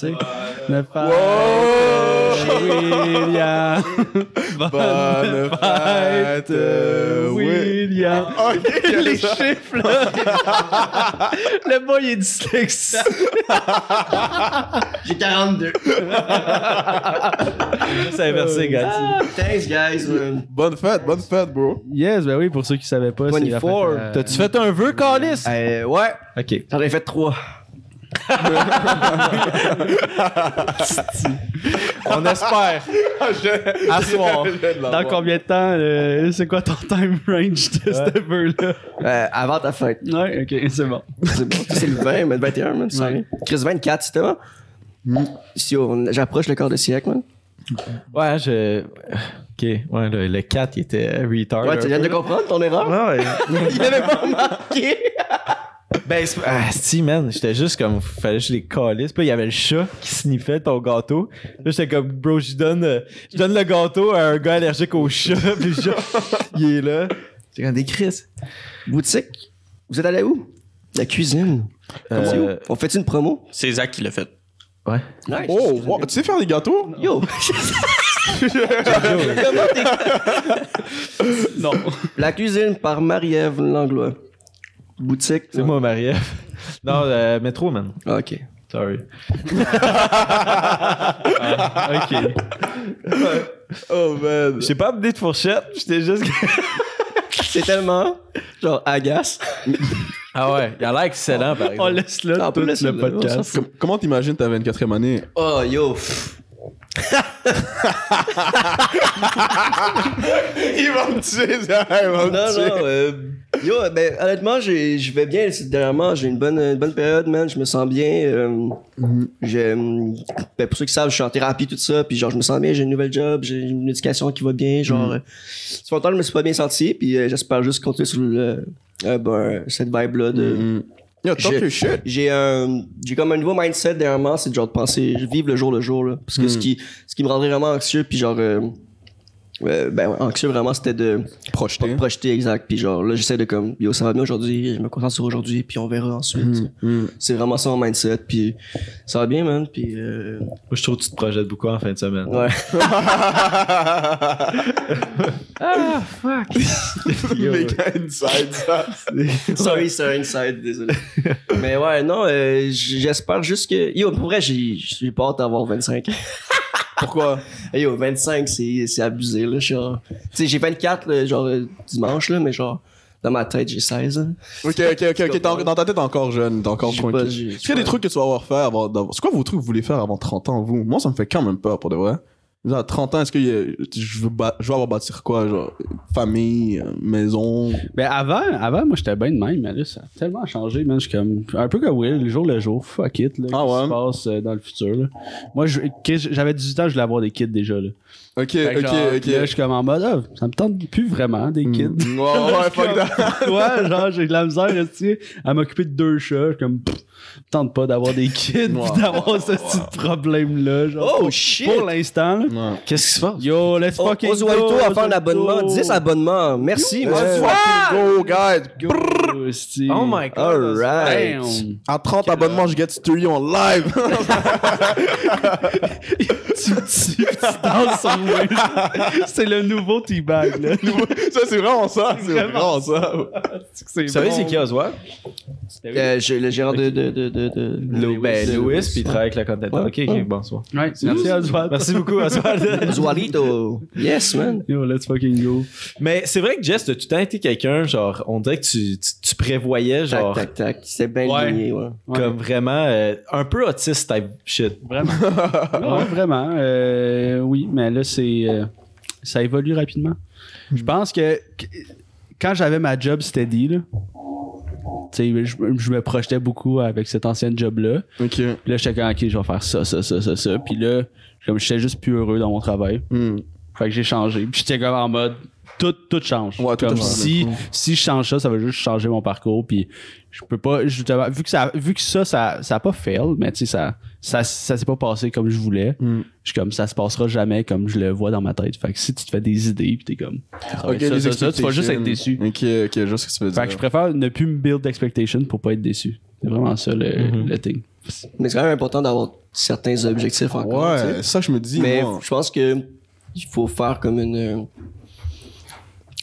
C'est ne William. Bonne fête, William. Ok, Les chiffres, là. Le boy est dyslexique. J'ai 42. C'est inversé, gars. Thanks, guys. man. Bonne fête, bonne fête, bro. Yes, ben oui, pour ceux qui savaient pas. c'est la 24. fête, euh, T'as-tu fait un vœu, Calis? Euh, ouais, Ok. j'en ai fait trois. On espère. À soir. Dans combien de temps? euh, c'est quoi ton time range de ce vœu-là? Euh, avant ta fête. Ouais, ok, c'est bon. C'est bon. C'est le 20, mais le 21, man. sorry. Chris 24, c'était bon? Si on- j'approche le quart de siècle, man. Ouais, je. Ok, ouais, le, le 4, il était retard. Ouais, tu viens de comprendre ton erreur? Ouais, ouais. Il avait pas remarqué. Ben, c'est- ah, si, man, j'étais juste comme, fallait que je les calisse. Puis là, il y avait le chat qui sniffait ton gâteau. Là, j'étais comme, bro, je donne, euh, je donne le gâteau à un gars allergique au chat. Puis le chat, il est là. J'ai comme des crises. Boutique, vous êtes allé où? La cuisine. Euh, On fait une promo? C'est Zach qui l'a fait. ouais. Nice. Oh, wow, tu sais faire des gâteaux? Yo! Comment t'es- Non. La cuisine par Marie-Ève Langlois. Boutique. C'est moi, Marie-Ève. Non, euh, métro, man. Ah, ok. Sorry. ok. Oh, man. J'ai pas amené de fourchette. J'étais juste. C'est tellement, genre, agace. ah ouais, il a l'air excellent, par On exemple. laisse là Ah, on peut tout laisser le on podcast. comment t'imagines ta 24e année? Oh, yo. pff. Il va me tuer, il va me Non, tuer. non, euh, yo, ben, honnêtement, je vais bien. Dernièrement, j'ai une bonne, une bonne période, man. Je me sens bien. euh, j'ai, euh, ben, pour ceux qui savent, je suis en thérapie, tout ça. Puis, genre, je me sens bien. J'ai une nouvelle job. J'ai une éducation qui va bien. Genre, euh, ça fait longtemps je me suis pas bien senti. Puis, euh, j'espère juste continuer sur le, euh, ben, cette vibe-là de. Mm. Yo, talk J'ai- your shit. j'ai un j'ai comme un nouveau mindset dernièrement c'est de genre de penser vivre le jour le jour là parce que ce qui ce qui me rendrait vraiment anxieux puis genre euh, euh, ben ouais, anxieux vraiment c'était de Projeté. pas projeter exact puis genre là j'essaie de comme yo ça va bien aujourd'hui je me concentre sur aujourd'hui puis on verra ensuite Mm. c'est vraiment ça mon mindset puis ça va bien man puis euh, Moi, je trouve que tu te projettes beaucoup en fin de semaine. ouais Les gars inside ça. sorry c'est un inside désolé mais ouais non euh, j'espère juste que yo pour vrai j'ai j'ai pas hâte d'avoir 25 ans Pourquoi? Hey yo, 25, c'est, c'est abusé, là. Genre, tu sais, j'ai 24, là, genre, euh, dimanche, là, mais genre, dans ma tête, j'ai 16. hein. Ok, ok, ok, ok. Dans ta tête, t'es encore jeune, t'es encore tranquille. Est-ce qu'il y a des trucs que tu vas avoir fait avant. C'est quoi vos trucs que vous voulez faire avant 30 ans, vous? Moi, ça me fait quand même peur, pour de vrai. Genre, À 30 ans, est-ce que je veux, je veux avoir bâtir quoi? Genre, famille, euh, maison? Ben avant, avant, moi j'étais bien de même, mais là, ça a tellement changé, man. Je suis comme. Un peu comme Will, le jour le jour, fuck it, là. Ah ouais? qui se passe euh, dans le futur, là. Moi, j'avais 18 ans, je voulais avoir des kids déjà, là. Ok, ok, genre, ok. Là, je suis comme en mode, ah, ça me tente plus vraiment, des kids. Mm. Ouais, ouais, fuck that. ouais, genre, j'ai de la misère, tu sais, à m'occuper de deux chats. Je suis comme, pff, me tente pas d'avoir des kids, pis d'avoir ce petit problème-là, genre. Oh, pour- shit! Pour l'instant. Qu'est-ce qui se passe? Yo, let's Oh, fucking go, un abonnement, Oswaldo. 10 abonnements. Merci, Let's man. fucking go, guys. Go, Oh my god. Alright. Damn. À 30 abonnements, je get Story en live. tu tu tu danses sur moi. C'est le nouveau T-Bag, là. ça, c'est vraiment ça. C'est Vraiment vraiment ça. C'est Vous savez, c'est qui Oswald? Euh, j'ai le gérant de, de, de, de, ben, Louis, puis il travaille avec la. Ouais. Ok, ok, bonsoir. Ouais, merci Oswald. Merci beaucoup, Oswald. Oswaldito. Yes, man. Yo, let's fucking go. Mais c'est vrai que Jess, le temps été quelqu'un, genre, on dirait que tu, tu, prévoyais, Tac, genre, tac, tac. C'est bien Ouais. ligné, ouais. comme vraiment euh, un peu autiste type shit. Vraiment. ouais, vraiment. Euh, oui, mais là, c'est. euh, ça évolue rapidement. Je pense que quand j'avais ma job steady, là, tu sais, je, je me projetais beaucoup avec cette ancienne job-là. Ok. Puis là, j'étais comme, ok, je vais faire ça, ça, ça, ça, ça. Puis là, comme j'étais juste plus heureux dans mon travail. Hmm. Fait que j'ai changé. Puis j'étais comme en mode, tout, tout change. Ouais, tout comme si, si je change ça, ça va juste changer mon parcours. Puis je peux pas, justement, vu que ça, vu que ça, ça, ça a pas fail, mais tu sais, ça, ça, ça s'est pas passé comme je voulais. Mm. Je suis comme, ça se passera jamais comme je le vois dans ma tête. Fait que si tu te fais des idées, pis t'es comme, ça ça, ça, ça, tu vas juste être déçu. Ok, ok, je vois ce que tu veux Fait que je dire. préfère ne plus me build d'expectation pour pas être déçu. C'est vraiment ça le, Mhm. le thing. Mais c'est quand même important d'avoir certains objectifs encore. Ouais, c'est ça que je me dis. Mais moi. je pense que il faut faire comme une.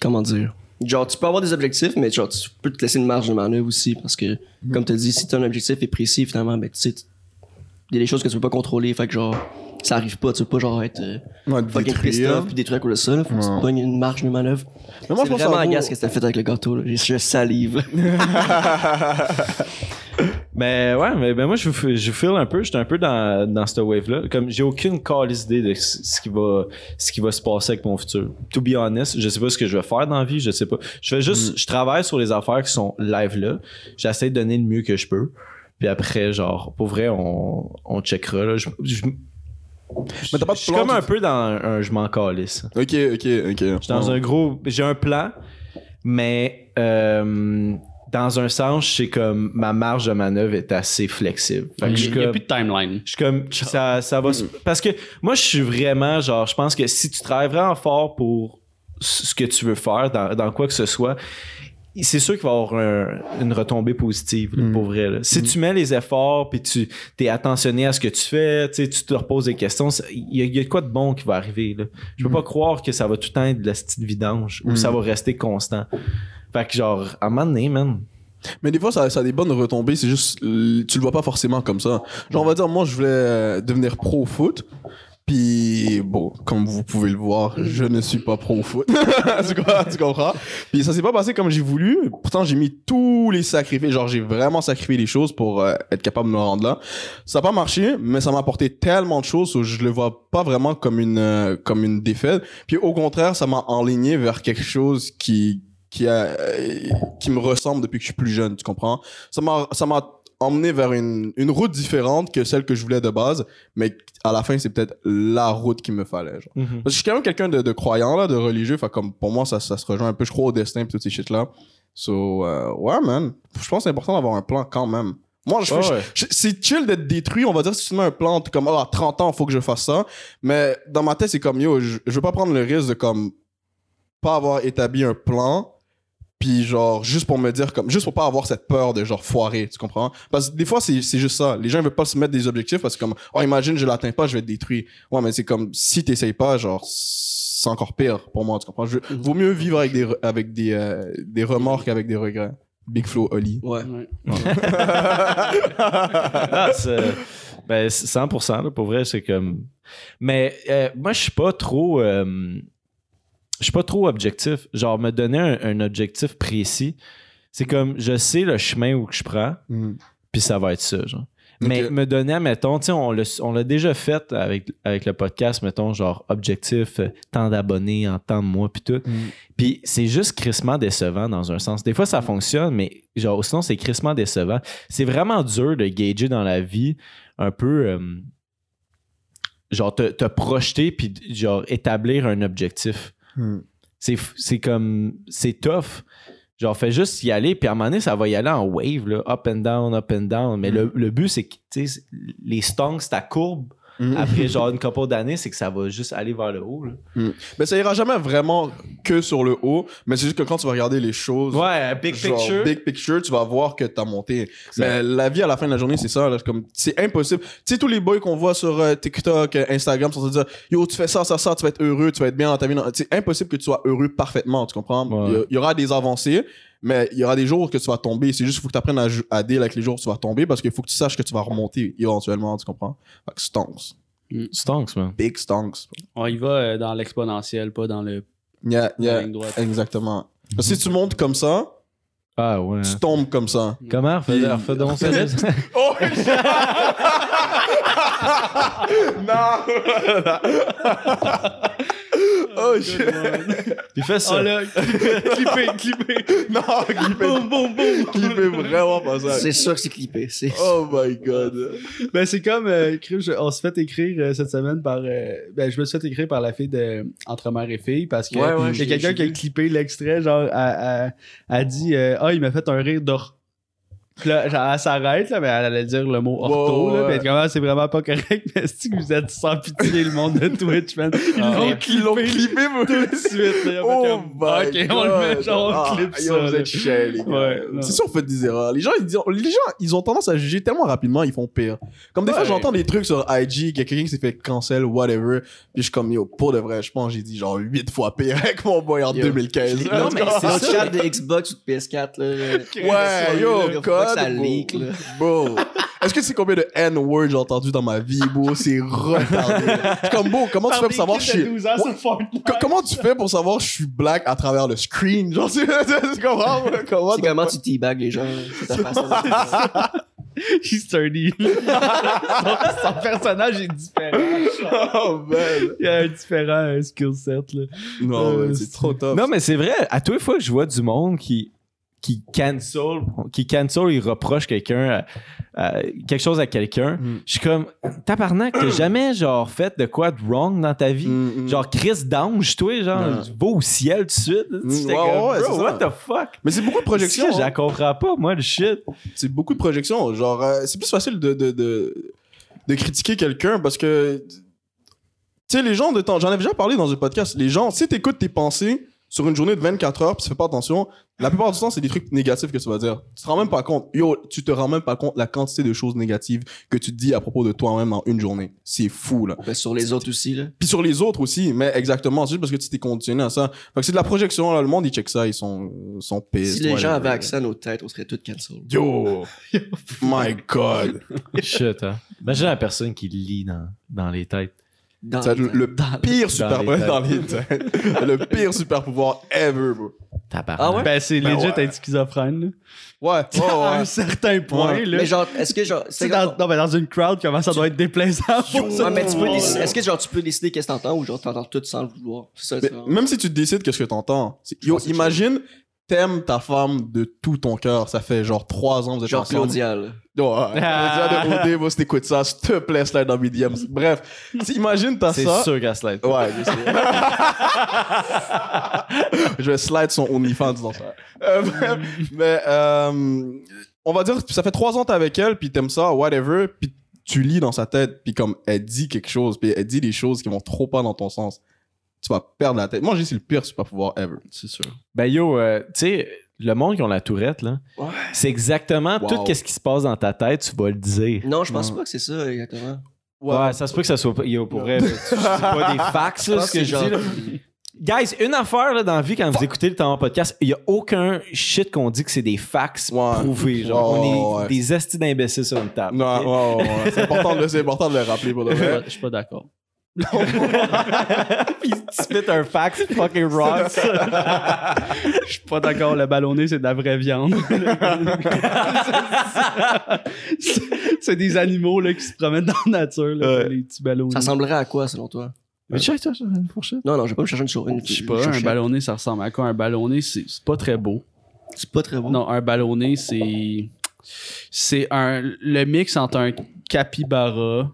Comment dire? Genre, tu peux avoir des objectifs, mais genre, tu peux te laisser une marge de manœuvre aussi. Parce que, comme tu dis, si ton objectif est précis, finalement, ben, tu sais, tu- il y a des choses que tu peux pas contrôler. Fait que, genre, ça arrive pas. Tu peux pas, genre, être euh, Ouais, fucking pissed off puis détruire à de ça. Là. Faut que tu pognes une marge de manœuvre. Mais moi, je c'est pense vraiment agace ce que t'as fait avec le gâteau. Là. Je salive. Mais ouais, mais ben moi je je feel un peu, j'étais un peu dans, dans cette wave là, comme j'ai aucune calice idée de ce qui va ce qui va se passer avec mon futur. To be honest, je sais pas ce que je vais faire dans la vie, je sais pas. Je fais juste je travaille sur les affaires qui sont live là. J'essaie de donner le mieux que je peux. Puis après genre pour vrai on on checkera là. Je, je- Mais t'as pas de je suis plan, comme un peu dans un, un je m'en calisse. Ok, ok, ok. Je suis dans un gros. J'ai un plan, mais euh, dans un sens, je sais comme ma marge de manœuvre est assez flexible. Fait que Il y a comme- plus de timeline. je suis comme ça, ça va se- parce que moi je suis vraiment genre je pense que si tu travailles vraiment fort pour ce que tu veux faire dans, dans quoi que ce soit c'est sûr qu'il va y avoir un- une retombée positive là, pour vrai là. si tu mets les efforts puis tu es attentionné à ce que tu fais tu te reposes des questions il y, a- y quoi de bon qui va arriver là. je peux pas croire que ça va tout le temps être de la petite vidange ou ça va rester constant fait genre à un moment donné man Mais des fois, ça, ça a des bonnes retombées. C'est juste, tu le vois pas forcément comme ça. Genre, on va dire, moi, je voulais euh, devenir pro foot. Puis, bon, comme vous pouvez le voir, je ne suis pas pro foot. tu, comprends? Puis ça s'est pas passé comme j'ai voulu. Pourtant, j'ai mis tous les sacrifices. Genre, j'ai vraiment sacrifié les choses pour euh, être capable de me rendre là. Ça n'a pas marché, mais ça m'a apporté tellement de choses que je le vois pas vraiment comme une, euh, comme une défaite. Puis au contraire, ça m'a enligné vers quelque chose qui, qui, a, qui me ressemble depuis que je suis plus jeune, tu comprends? Ça m'a, ça m'a emmené vers une, une route différente que celle que je voulais de base, mais à la fin, c'est peut-être la route qu'il me fallait, genre. Parce que je suis quand même quelqu'un de, de croyant, là, de religieux, fait comme, pour moi, ça, ça se rejoint un peu, je crois au destin pis toutes ces shit-là. So, euh, ouais, man. Je pense que c'est important d'avoir un plan quand même. Moi, je, Ouais, je- ouais. je- c'est chill d'être détruit, on va dire, si tu mets un plan, t'es comme, oh, à 30 ans, faut que je fasse ça. Mais dans ma tête, c'est comme, yo, je, je veux pas prendre le risque de, comme, pas avoir établi un plan, puis genre, juste pour me dire, comme, juste pour pas avoir cette peur de, genre, foirer, tu comprends? Parce que des fois, c'est c'est juste ça. Les gens veulent pas se mettre des objectifs parce que, comme, oh, imagine, je l'atteins pas, je vais être détruit. Ouais, mais c'est comme, si t'essayes pas, genre, c'est encore pire pour moi, tu comprends? Je- vaut mieux vivre avec des, avec des, euh, des remords qu'avec des regrets. Big Flow Oli. Ouais. Ah, c'est- ben, c'est 100%, là, pour vrai, c'est comme. Mais euh, moi, je suis pas trop. euh, je suis pas trop objectif. Genre, me donner un, un objectif précis, c'est comme je sais le chemin où que je prends, puis ça va être ça, genre. Mais me donner, mettons, tu sais, on l'a on l'a déjà fait avec, avec le podcast, mettons, genre objectif, euh, tant d'abonnés en tant de mois, puis tout. Puis c'est juste crissement décevant dans un sens. Des fois, ça fonctionne, mais genre, sinon, c'est crissement décevant. C'est vraiment dur de gager dans la vie un peu. euh, genre, te, te projeter puis genre établir un objectif. Hmm. C'est comme. C'est tough. Genre, fais juste y aller, puis à un moment donné, ça va y aller en wave, là, up and down, up and down. Mais le, le but, c'est que, tu sais, les stonks, ta courbe, après genre une couple d'années, c'est que ça va juste aller vers le haut, là. Mais ça ira jamais vraiment que sur le haut, mais c'est juste que quand tu vas regarder les choses. Ouais, big genre, picture. Big picture, tu vas voir que t'as monté. Mais la vie à la fin de la journée, c'est ça. là, comme C'est impossible. Tu sais, tous les boys qu'on voit sur euh, TikTok, euh, Instagram, sont en train de dire Yo, tu fais ça, ça, ça, tu vas être heureux, tu vas être bien dans ta vie. C'est impossible que tu sois heureux parfaitement, tu comprends? Ouais. y il y aura des avancées, mais il y aura des jours que tu vas tomber. C'est juste qu'il faut que tu apprennes à, à deal avec les jours où tu vas tomber parce qu'il faut que tu saches que tu vas remonter éventuellement, tu comprends? Fait que stonks. Stonks, man. Big stonks. On y va euh, dans l'exponentiel, pas dans le Yeah, yeah, ligne droite. exactement. Parce que si tu montes comme ça, Ah ouais. tu tombes comme ça. Comment? Refais, Puis- refais donc ça. Oh! non! oh shit! Il fait ça. Oh là, clipper, clipper. Non, clippez, clippez vraiment pas ça. C'est sûr que c'est clippé. C'est Oh my god. Ben, c'est comme, euh, on se fait écrire euh, cette semaine par. euh, ben, je me suis fait écrire par la fille de Entre mère et fille parce que Ouais, ouais, il y a j'ai- quelqu'un qui a clippé l'extrait, genre, a, a, a dit euh, Ah, il m'a fait un rire d'or. Puis là, genre, elle s'arrête, là, mais elle allait dire le mot ortho, Ouais, là. ouais. Puis elle dit, comment c'est vraiment pas correct, mais que vous êtes sans pitié, le monde de Twitch, man? Ils Ah, l'ont Ils l'ont clippé clippé, tout de suite, là. Oh fait my ok, on le met, genre, on Ah, clip yo, ça. Vous là. êtes chers, les gars. Ouais, c'est sûr, vous faites des erreurs. Les gens, ils, disent- les gens, ils ont tendance à juger tellement rapidement, ils font pire. Comme des fois, j'entends des trucs sur IG, qu'il y a quelqu'un qui s'est fait cancel, whatever. Puis je suis comme, yo, pour de vrai, je pense j'ai dit genre 8 fois pire avec mon boy en Yo. 2015. Non, mais c'est le chat de Xbox ou de PS4, là. Ouais, yo, que ça leak, là. Bro. Est-ce que tu sais combien de N-words j'ai entendu dans ma vie, bro? C'est retardé. Suis comme, bro, comment tu fais pour savoir que je suis... Co- Comment tu fais pour savoir que je suis black à travers le screen? Genre, tu comprends? Comment C'est comment tu teabag les gens. C'est ta façon He's sturdy. son, son personnage est différent. Oh, man. Il a un différent skill set, là. Non, Euh, mais c'est trop top. Non, mais c'est vrai, à toutes les fois que je vois du monde qui, qui cancel, qui cancel, il reproche quelqu'un, euh, quelque chose à quelqu'un, Mm. je suis comme, tabarnak, t'as jamais, genre, fait de quoi de wrong dans ta vie? Mm, mm. Genre, Chris d'ange, toi, genre, Non. tu vas au ciel tout de suite. J'étais ouais, comme, ouais, bro, ça. what the fuck? Mais c'est beaucoup de projections. Je la hein. comprends pas, moi, le shit. C'est beaucoup de projections. Genre, euh, c'est plus facile de, de, de, de critiquer quelqu'un parce que. Tu sais, les gens de temps. J'en avais déjà parlé dans un podcast. Les gens, si t'écoutes tes pensées sur une journée de 24 heures, puis tu fais pas attention, la plupart du temps, c'est des trucs négatifs que tu vas dire. Tu te rends même pas compte. Yo, tu te rends même pas compte la quantité de choses négatives que tu te dis à propos de toi-même dans une journée. C'est fou, là. Ben, sur les autres aussi, là. Puis sur les autres aussi, mais exactement, c'est juste parce que tu t'es conditionné à ça. Fait que c'est de la projection, là. Le monde, il check ça, ils sont, ils sont pissed. Si les gens avaient accès à nos têtes, on serait tous cancel. Yo! My God! Shit, hein. Imagine la personne qui lit dans, dans les têtes. Dans Ça, le, pire super les dans les têtes. le pire super pouvoir ever, bro. Ah ouais? Ben, c'est Ben legit ouais. être schizophrène, là. Ouais, ouais, à un certain point, Ouais. là. Mais genre, est-ce que genre. C'est dans, non, mais dans une crowd, comment ça doit être déplaisant pour ça? Ouais, mais tu peux décider- Est-ce que genre tu peux décider qu'est-ce que t'entends ou genre t'entends tout sans le vouloir? C'est ça, Mais c'est vraiment- même si tu décides qu'est-ce que t'entends, c'est- yo, pense que c'est imagine, t'aimes ta femme de tout ton cœur. Ça fait genre trois ans, vous êtes Genre ensemble. Claudia, là. Ouais, Claudia de OD, moi, si t'écoutes ça, s'il te plaît, slide dans mes DMs. Bref, imagine t'as C'est ça. sûr qu'elle slide. Ouais, je sais. je vais slide son OnlyFans dans ça. Euh, bref, mais euh, on va dire, ça fait trois ans que t'es avec elle, puis t'aimes ça, whatever, puis tu lis dans sa tête, puis comme elle dit quelque chose, puis elle dit des choses qui vont trop pas dans ton sens, tu vas perdre la tête. Moi, je dis c'est le pire super pouvoir ever. C'est sûr. Ben yo, euh, tu sais, le monde qui ont la tourette, là, Ouais. c'est exactement Wow. tout ce qui se passe dans ta tête, tu vas le dire. Non, je pense Non. pas que c'est ça, exactement. Ouais, ça se peut que ça soit pas. Yo, pour vrai, c'est pas des facts, là, ce que que je genre- dis. Là. Guys, une affaire là, dans la vie, quand vous écoutez le temps podcast, il y a aucun shit qu'on dit que c'est des facts Ouais. prouvés. Genre, on est ouais. des estis d'imbéciles sur une table. Non, ok? ouais, ouais, ouais. c'est important, de le- c'est important de le rappeler pour le vrai. je suis pas d'accord. Puis tu spit un fact fucking rock. Je suis pas d'accord. Le ballonné, c'est de la vraie viande. C'est- des animaux là, qui se promènent dans la nature, là, Ouais. les petits ballonnés. Ça ressemblerait à quoi, selon toi? Mais check ça, une fourchette? Non, non, je vais pas me chercher une une. Je sais pas, un ballonné, ça ressemble à quoi? Un ballonné, c'est pas très beau. C'est pas très bon. Non, un ballonné, c'est. C'est un. Le mix entre un capybara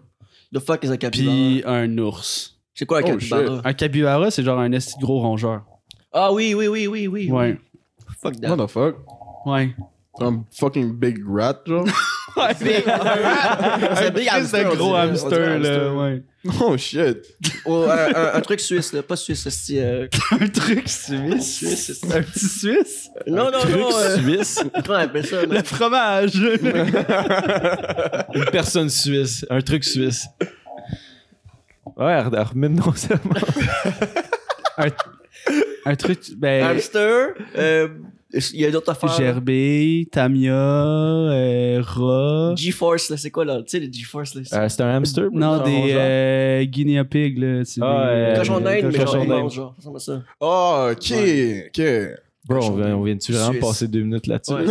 The fuck is a capybara? puis un ours. C'est quoi un Oh, capybara? Un capybara, c'est genre un esti gros rongeur. Ah oui, oui, oui, oui, oui. Ouais. Fuck What that. the fuck? Ouais. Un fucking big rat, genre? C'est un big hamster, gros hamster, là. hamster. Ouais. Oh shit. Oh, un, un- un truc suisse, là. Pas suisse, c'est. Euh... un truc suisse? Un petit suisse? Non, non, non. euh, Suisse? Comment on appelle ça? Le fromage. Une personne suisse. Un truc suisse. Ouais, remets-nous ça. un truc. Ben. Hamster. euh, Il y a d'autres affaires? Gerbille, Tamia, euh, rat. G-Force, là. C'est quoi, là? Tu sais, les G-Force, là. c'est- Euh, c'est un hamster? Non, Un des euh, guinea pig, là. C'est Ah, des, euh, Cochon d'Inde, mais genre, cochon d'Inde. genre. Ça ressemble à ça. Oh, ok, ok. Bro, on vient, on vient-tu vraiment passer deux minutes là-dessus?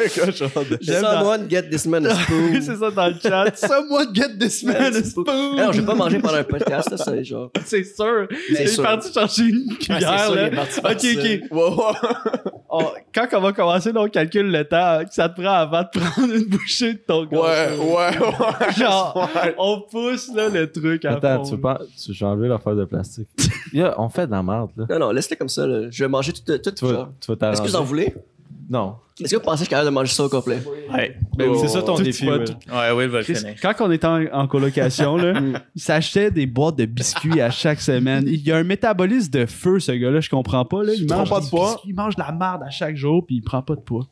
De- Someone get this man a spoon. c'est ça dans le chat. Someone get this man a spoon. Non, je vais pas manger pendant un podcast, là, c'est genre. C'est sûr. C'est Il est parti chercher une Ah, cuillère, là. Ok, ok. Quand on va commencer, là, on calcule le temps que ça te prend avant de prendre une bouchée de ton gâteau. Ouais, ouais, ouais. Genre, Ouais. on pousse là, le truc à Attends, fond. tu veux pas. Tu veux enlever l'affaire de plastique? Yeah, on fait de la merde, là. Non, non, laisse-le comme ça, là. Je vais manger tout, tout Tu vas, genre. tu vas Est-ce que vous en voulez? Non. Est-ce que vous pensez que je suis capable de manger ça au complet? Ouais. Ben oui. C'est ça ton Tout défi. Will. Ouais, Will va le finir. quand on était en, en colocation, là, il s'achetait des boîtes de biscuits à chaque semaine. Il y a un métabolisme de feu, ce gars-là, je comprends pas. Là. Il mange pas de poids? il mange de la merde à chaque jour, puis il prend pas de poids.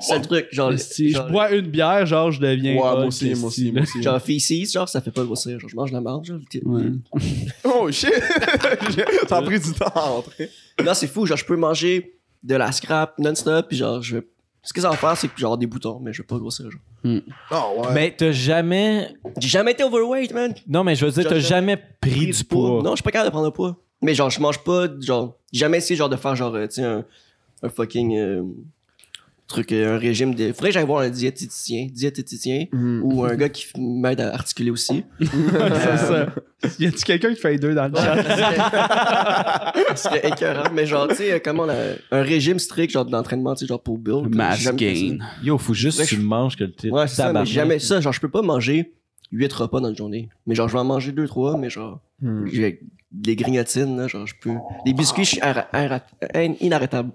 C'est le truc, genre. Si genre, je bois une bière, genre, je deviens. Ouais, moi aussi, moi aussi, moi. Genre, feces, genre, ça fait pas grossir. Genre, je mange la merde, genre. Ouais. Oh shit! ça a pris du temps à rentrer. Là, c'est fou, genre, je peux manger de la scrap non-stop, puis genre, je vais. Ce que ça va faire, c'est que genre des boutons, mais je vais pas grossir, genre. Oh ouais. Mais t'as jamais. J'ai jamais été overweight, man. Non, mais je veux dire, t'as jamais jamais pris du poids. Non, je suis pas capable de prendre le poids. Mais genre, je mange pas, genre, j'ai jamais essayé, genre, de faire, genre, euh, tu sais, un, un fucking. euh, truc, euh, un régime de. Faudrait que j'aille voir un diététicien, diététicien, Mhm. ou un gars qui m'aide à articuler aussi. c'est ça. Y a-tu quelqu'un qui fait les deux dans le chat? Ce serait écœurant. Mais genre, tu sais, euh, comment on a un régime strict, genre, d'entraînement, tu sais, genre, pour build. Mass gain. Yo, faut juste que tu le manges que le titre. Ouais, c'est ça, mais jamais ça. Genre, je peux pas manger 8 repas dans une journée. Mais genre, je vais en manger 2-3, mais genre, Hmm. j'ai des grignotines, là, genre, je peux. Des biscuits, je suis inarrêtable.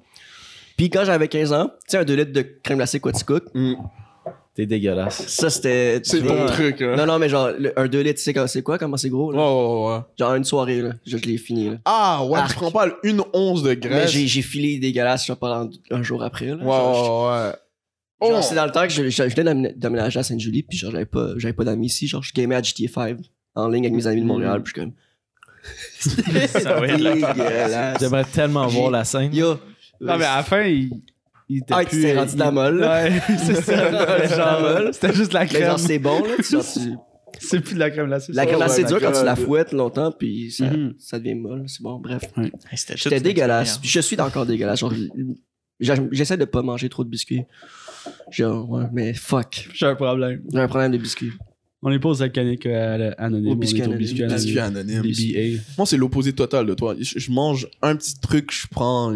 Puis quand j'avais 15 ans, tu sais, un 2 litres de crème glacée Quaticook, Hmm. T'es dégueulasse. ça c'était. C'est ton vois, truc, hein. Non, non, mais genre, le- un 2 litres, tu sais quand- c'est quoi, comment c'est gros, là? ouais, ouais. Genre, une soirée, là. Je, je l'ai fini, là. Ah, ouais, Arc. tu prends pas une once de Mais graisse? j'ai j'ai filé dégueulasse, genre, pendant un jour après, là. Ouais, Genre, ouais, ouais. genre, Oh. c'est dans le temps que je, je, je venais d'amé- d'aménager à Sainte-Julie, puis genre, j'avais pas, j'avais pas d'amis ici. Genre, je gamais à GTA 5 en ligne avec mes amis de Montréal, puis je suis comme. Ça va être la- dégueulasse. J'aimerais tellement voir la scène. Yo. Non, mais à la fin, il. Il était Ah, il plus. s'est rendu il- de la molle. Ouais, c'est ça. rendu de la molle. C'était juste de la Mais crème. genre, c'est bon, là. tu- genre, tu- C'est plus de la crème glacée. La crème glacée ouais, dure quand tu la fouettes longtemps, puis ça, Mhm. ça devient molle. C'est bon, bref. Hey, C'était dégueulasse. je suis encore dégueulasse. J'essaie de pas manger trop de biscuits. Genre, ouais, mais fuck. J'ai un problème. J'ai un problème de biscuits. On est pas aux alcaniques euh, anonymes. Aux anonymes. biscuits Biscuit anonyme. BBA. Moi, c'est l'opposé total de toi. Je, je mange un petit truc, je prends,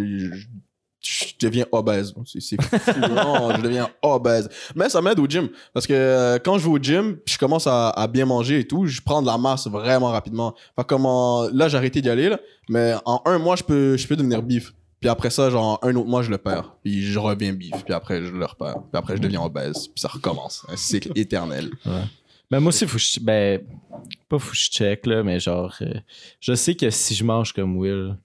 je, deviens obèse. C'est. Non, je deviens obèse. Mais ça m'aide au gym. Parce que euh, quand je vais au gym, je commence à, à bien manger et tout, je prends de la masse vraiment rapidement. Fait comme en- là, j'ai arrêté d'y aller, là, mais en un mois, je peux, je peux devenir bif. Puis après ça, genre, un autre mois, je le perds. Puis je reviens bif. Puis après, je le repère. Puis après, je deviens obèse. Puis ça recommence. Un cycle éternel. Ben moi aussi, faut que je. Ben, pas faut que je check, là, mais genre, euh, je sais que si je mange comme Will,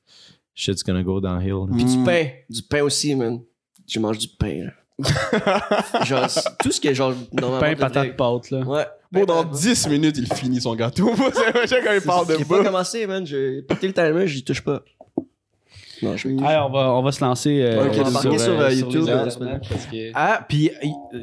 shit's gonna go downhill. Puis du Mm. pain. Du pain aussi, man. Je mange du pain, là. genre, c'est- tout ce qui est genre. normalement, Pain, devrait- patate, pâte, là. Ouais. Bon, dans ben, 10 minutes, il finit son gâteau. C'est sais quand il parle de J'ai pas bouffe. commencé, man. J'ai pété le timer, j'y touche pas. Non, je Allez, on va, on va se lancer euh, Ok, on va embarquer sur, euh, YouTube, les euh, parce que- Ah, puis,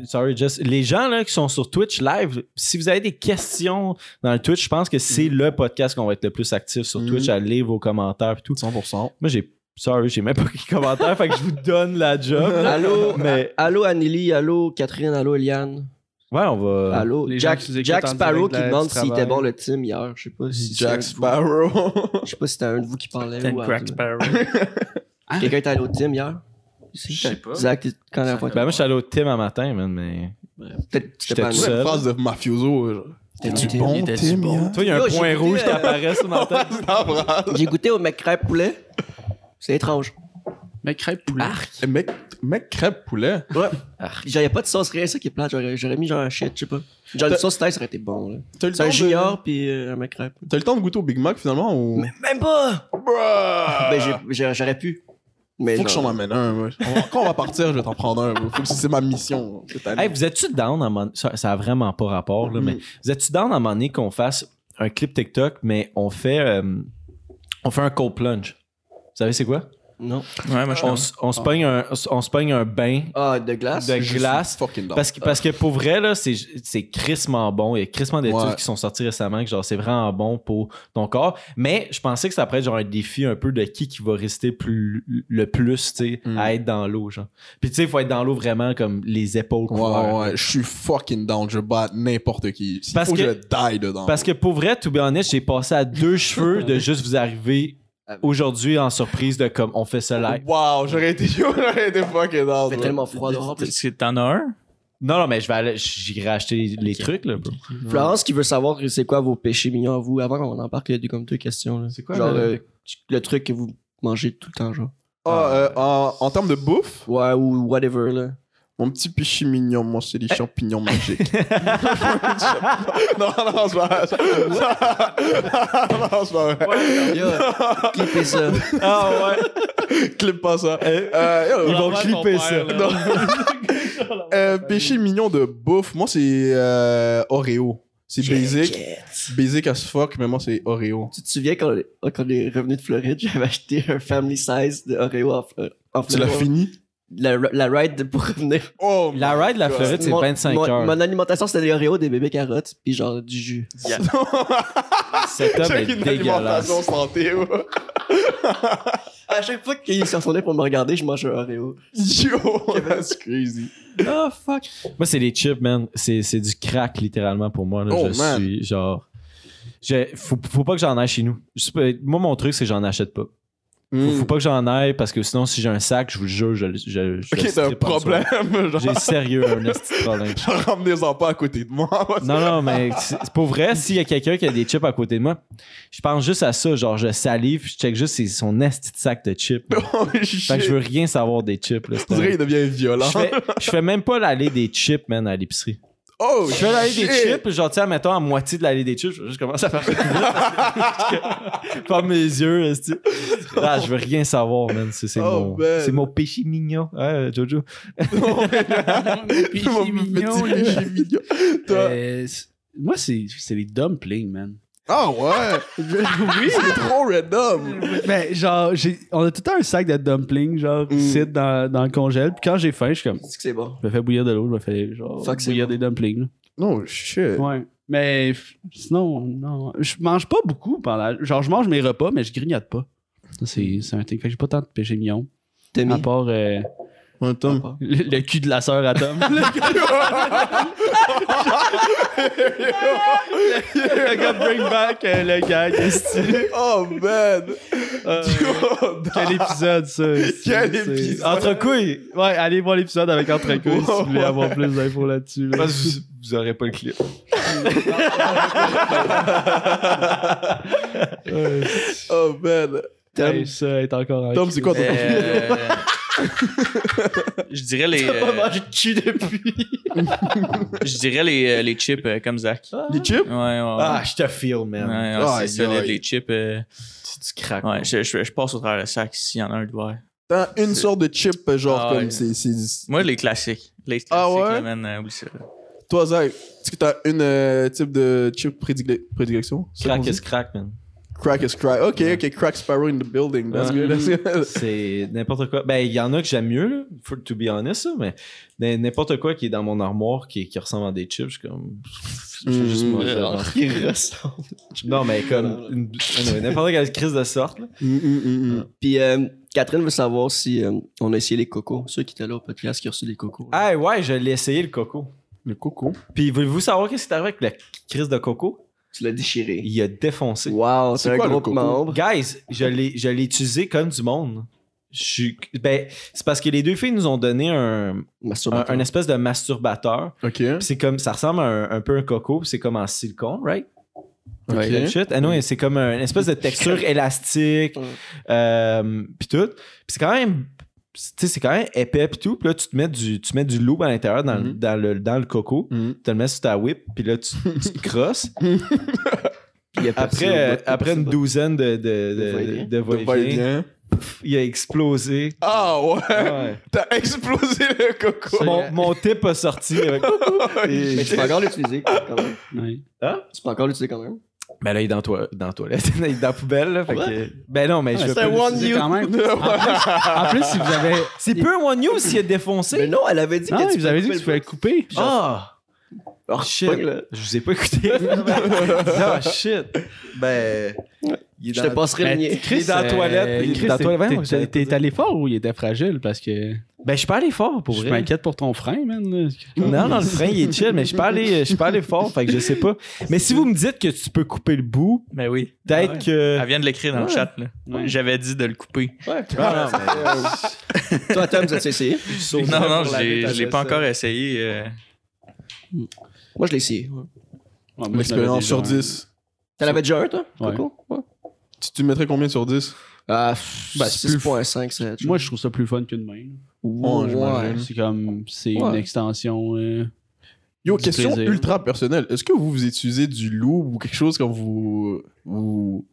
sorry, Jess, les gens là, qui sont sur Twitch live, si vous avez des questions dans le Twitch, je pense que c'est le podcast qu'on va être le plus actif sur. Twitch, à lire vos commentaires et tout. 100%. Moi, j'ai. Sorry, j'ai même pas de commentaires, fait que je vous donne la job. Allô, Mais, allô Anneli, allô Catherine, allô Eliane. Ouais, on va. Allô, les gens Jack, qui Sparrow qui de- demande s'il était bon le team hier. Je sais pas si Jack. Sparrow. Je sais pas si c'était un de vous qui parlait ou Crack Sparrow. Quelqu'un était allé au team hier? Je sais pas. Zach, quand la fois Ben, moi, je suis allé au Tim un matin, man, mais. Peut-être que c'était pas. Une phrase de mafioso. genre. Nous. bon, Tim? bon? hein? Toi, il y a un point rouge qui euh, apparaît sur ma tête. J'ai goûté au mec crêpe poulet. C'est étrange. Mais crêpe poulet. Eh, Mec, mec crêpe poulet. Ouais. J'avais pas de sauce rien, ça qui est plate. J'aurais, mis genre un shit, je sais pas. Genre une sauce thaï, ça aurait été bon, là. C'est un temps de- junior puis euh, un mec crêpe. T'as eu le temps de goûter au Big Mac finalement ou? Mais même pas! Bruh. Ben, j'aurais pu. Mais Faut que je genre- t'en amène un. moi. On va- Quand on va partir, je vais t'en prendre un. Faut que c'est ma mission cette année. Hey, vous êtes-tu down à un moment- ça, ça a vraiment pas rapport, là, mais Mm. vous êtes-tu down à un moment donné qu'on fasse un clip TikTok, mais on fait, euh, on fait un cold plunge? Vous savez c'est quoi? Non. Ouais, moi, je On, on se pogne un, on se pogne un bain Ah, de glace? de Je glace. Parce que, parce que pour vrai, là, c'est, c'est crissement bon. Il y a crissement d'études Ouais. qui sont sorties récemment que genre c'est vraiment bon pour ton corps. Mais je pensais que ça pourrait être genre un défi un peu de qui qui va rester plus, le plus, tu sais, Mm. à être dans l'eau, genre. Puis tu sais, il faut être dans l'eau vraiment comme les épaules Ouais, couvertes. ouais, je suis fucking down. Je bats n'importe qui. Parce faut que, que- je die dedans. Parce que pour vrai, to be honest, j'ai passé à deux cheveux de juste vous arriver aujourd'hui en surprise de comme on fait ça live. Wow, j'aurais été j'aurais été fucking fait bro. tellement froid dehors. puis- Est-ce que t'en as un? Non, non, mais je vais aller, j'irai acheter les trucs, là, bro. Florence qui veut savoir c'est quoi vos péchés mignons à vous avant qu'on embarque il y a des comme deux questions. là. C'est quoi, Genre le- euh, le truc que vous mangez tout le temps, genre. Ah, euh, en, en termes de bouffe, Ouais, ou whatever, là. Mon petit péché mignon, moi, c'est des champignons magiques. non, non, c'est pas vrai. non, c'est pas vrai. Yo, ça. Ah ouais. Clip pas ça. Euh, yo, Ils vont clipper ça. Non. Euh, péché mignon de bouffe, moi, c'est euh, Oreo. C'est basic. Basic as fuck, mais moi, c'est Oreo. Tu te souviens quand, quand on est revenu de Floride, j'avais acheté un family size de Oreo en, en Tu l'as Floride? fini? La, la ride pour revenir. Oh, La ride de la Floride, c'est Mon- 25 mon, heures. Mon alimentation, c'était des Oreos, des bébés carottes, puis genre du jus. Cet homme est une dégueulasse. alimentation santé, ouais. À chaque fois qu'il s'en retournait pour me regarder, je mangeais un Oreo. Yo, that's crazy. Oh fuck. Moi, c'est les chips, man. C'est c'est du crack, littéralement, pour moi. là. Oh, je man. suis genre. je- faut, faut pas que j'en aille chez nous. Moi, mon truc, c'est que j'en achète pas. Faut, Mm. faut pas que j'en aille parce que sinon, si j'ai un sac, je vous le jure, je, je, je Ok, t'as un problème. J'ai sérieux un de problème. genre ramenez-en pas à côté de moi. Non, non, mais c'est pour vrai, s'il y a quelqu'un qui a des chips à côté de moi, je pense juste à ça. Genre, je salive, je check juste son esti de sac de chips. Oh, Fait que je veux rien savoir des chips. Là, c'est On dirait qu'il devient violent. je, fais, je fais même pas l'allée des chips, man, à l'épicerie. Oh, Je fais l'allée des chips, genre, tu sais, mettons, à moitié de l'allée des chips, je commence à faire Pas mes yeux, esti. Ah, je veux rien savoir, man. C'est c'est Oh, mon, man. c'est mon péché mignon. Ouais, Jojo. Mon Péché mignon, péché mignon. Toi- Euh, c'est- moi, c'est c'est les dumplings, man. Ah ouais! oui, c'est trop random! Ben, genre, j'ai- on a tout le temps un sac de dumplings, genre, Mm. ici dans, dans le congèle. Puis quand j'ai faim, je suis comme, Est-ce que c'est bon? je me fais bouillir de l'eau, je me fais, genre, Fuck, bouillir bon. des dumplings. là. Non, shit. Ouais. Mais sinon, non. Je mange pas beaucoup pendant. Genre, je mange mes repas, mais je grignote pas. Ça, C'est c'est un truc. Fait que j'ai pas tant de péché mignon. À Demi. part euh, Ouais, Tom. le, le cul de la sœur à Tom. le gars bring back euh, le gag. esti. Oh man! Euh, Yo, quel épisode, ça. Quel épisode. Entre couilles. Ouais, allez voir l'épisode avec Entrecouilles si vous voulez avoir plus d'infos là-dessus. là. Parce que vous, vous aurez pas le clip. Oh man! Hey, ça est encore en Tom, c'est quoi ton Euh, je dirais les. euh, mangé de cul depuis. je dirais les, euh, les chips euh, comme Zach. Les chips? Ouais, ouais. ouais. Ah, je te feel, Ouais, man. ouais, Aïe, c'est solide, aïe. les chips. euh, C'est du crack. ouais, je, je, je passe au travers le sac s'il y en a un de voir. T'as une sorte de chip, genre, Ah, comme ouais. c'est. c'est- Moi, les classiques. Les classiques, Ah ouais? là, man, euh, oublie ça. Toi, Zach, est-ce que t'as une euh, type de chip prédile- prédilection? C'est qu'on Crack dit? is crack, man. Crack is crack. Ok, ok, crack sparrow in the building. That's Ouais. good. That's good. C'est n'importe quoi. Ben, il y en a que j'aime mieux, là, for to be honest, là, mais n'importe quoi qui est dans mon armoire qui, qui ressemble à des chips, je suis comme. Je juste Mm. Euh. Il ressemble. Non, mais comme. n'importe quelle crise de sorte, là. Mm, mm, mm. Puis euh, Catherine veut savoir si euh, on a essayé les cocos. Ceux qui étaient là au podcast qui ont reçu des cocos. Ah, ouais, je l'ai essayé, le coco. Le coco. Puis, voulez-vous savoir qu'est-ce qui est arrivé avec la crise de coco? Tu l'as déchiré. Il a défoncé. Wow, C'est un quoi, coco? membre. Guys, je l'ai, je l'ai utilisé comme du monde. Je suis. Ben, c'est parce que les deux filles nous ont donné un, un, espèce de masturbateur. Ok. C'est comme. Ça ressemble à un, un peu un coco, puis c'est comme en silicone, right? Ok. That shit? Ah non, c'est comme un- une espèce de texture élastique, euh, puis tout. Puis c'est quand même, sais, c'est quand même épais puis tout. Puis là, tu te mets du, tu mets du loup à l'intérieur dans, le- Mhm. dans le, dans le coco. Mm. Tu te le mets sur ta whip, puis là, tu, tu te crosses. Après, euh, après une douzaine de, de, de, il a explosé. Ah ouais! Ouais. T'as explosé le coco! mon, mon tip a sorti avec. Mais tu peux encore l'utiliser quand même. Ouais. Tu peux encore l'utiliser quand même. Ben là, il est dans, toi, dans la toilette. il est dans la poubelle. Là, fait que- ben non, mais je vais c'est one you. quand même. En plus, en plus, si vous avez. C'est peu un one news s'il a défoncé. Mais non, elle avait dit Ah, que tu vous avez dit que tu pouvais le couper. Ah! Oh, shit. fuck, là. Je vous ai pas écouté. Ah, shit. Ben. Il est Je dans- te passerai le mien. il est dans la toilette. euh, il est dans la toilette. t'es- allé fort ou il était fragile? Parce que Ben, je suis pas allé fort pour je vrai. m'inquiète pour ton frein, man. Non, non, le frein, il est chill, mais je suis pas allé, je suis pas allé fort, fait que je sais pas. Mais si vous me dites que tu peux couper le bout, Ben oui. peut-être Ouais. que. Elle vient de l'écrire dans le Ouais. chat. là. Ouais. J'avais dit de le couper. Ah, non, mais- Toi, Tom, tu as essayé? Non, non, je l'ai- je l'ai pas encore essayé. euh. Moi, je l'ai essayé. ouais. Ouais, moi, je l'avais sur déjà, 10. T'en avais déjà un, toi? Ouais. Coco? Ouais. Tu, tu mettrais combien sur 10? Ah, Ben, c'est plus 6.5, 7. Moi, je trouve ça plus fun qu'une main. Oh, j'imagine. C'est comme, c'est Ouais. une extension. euh, Yo, Du question plaisir. ultra personnelle. Est-ce que vous, vous utilisez du loup ou quelque chose quand vous. vous...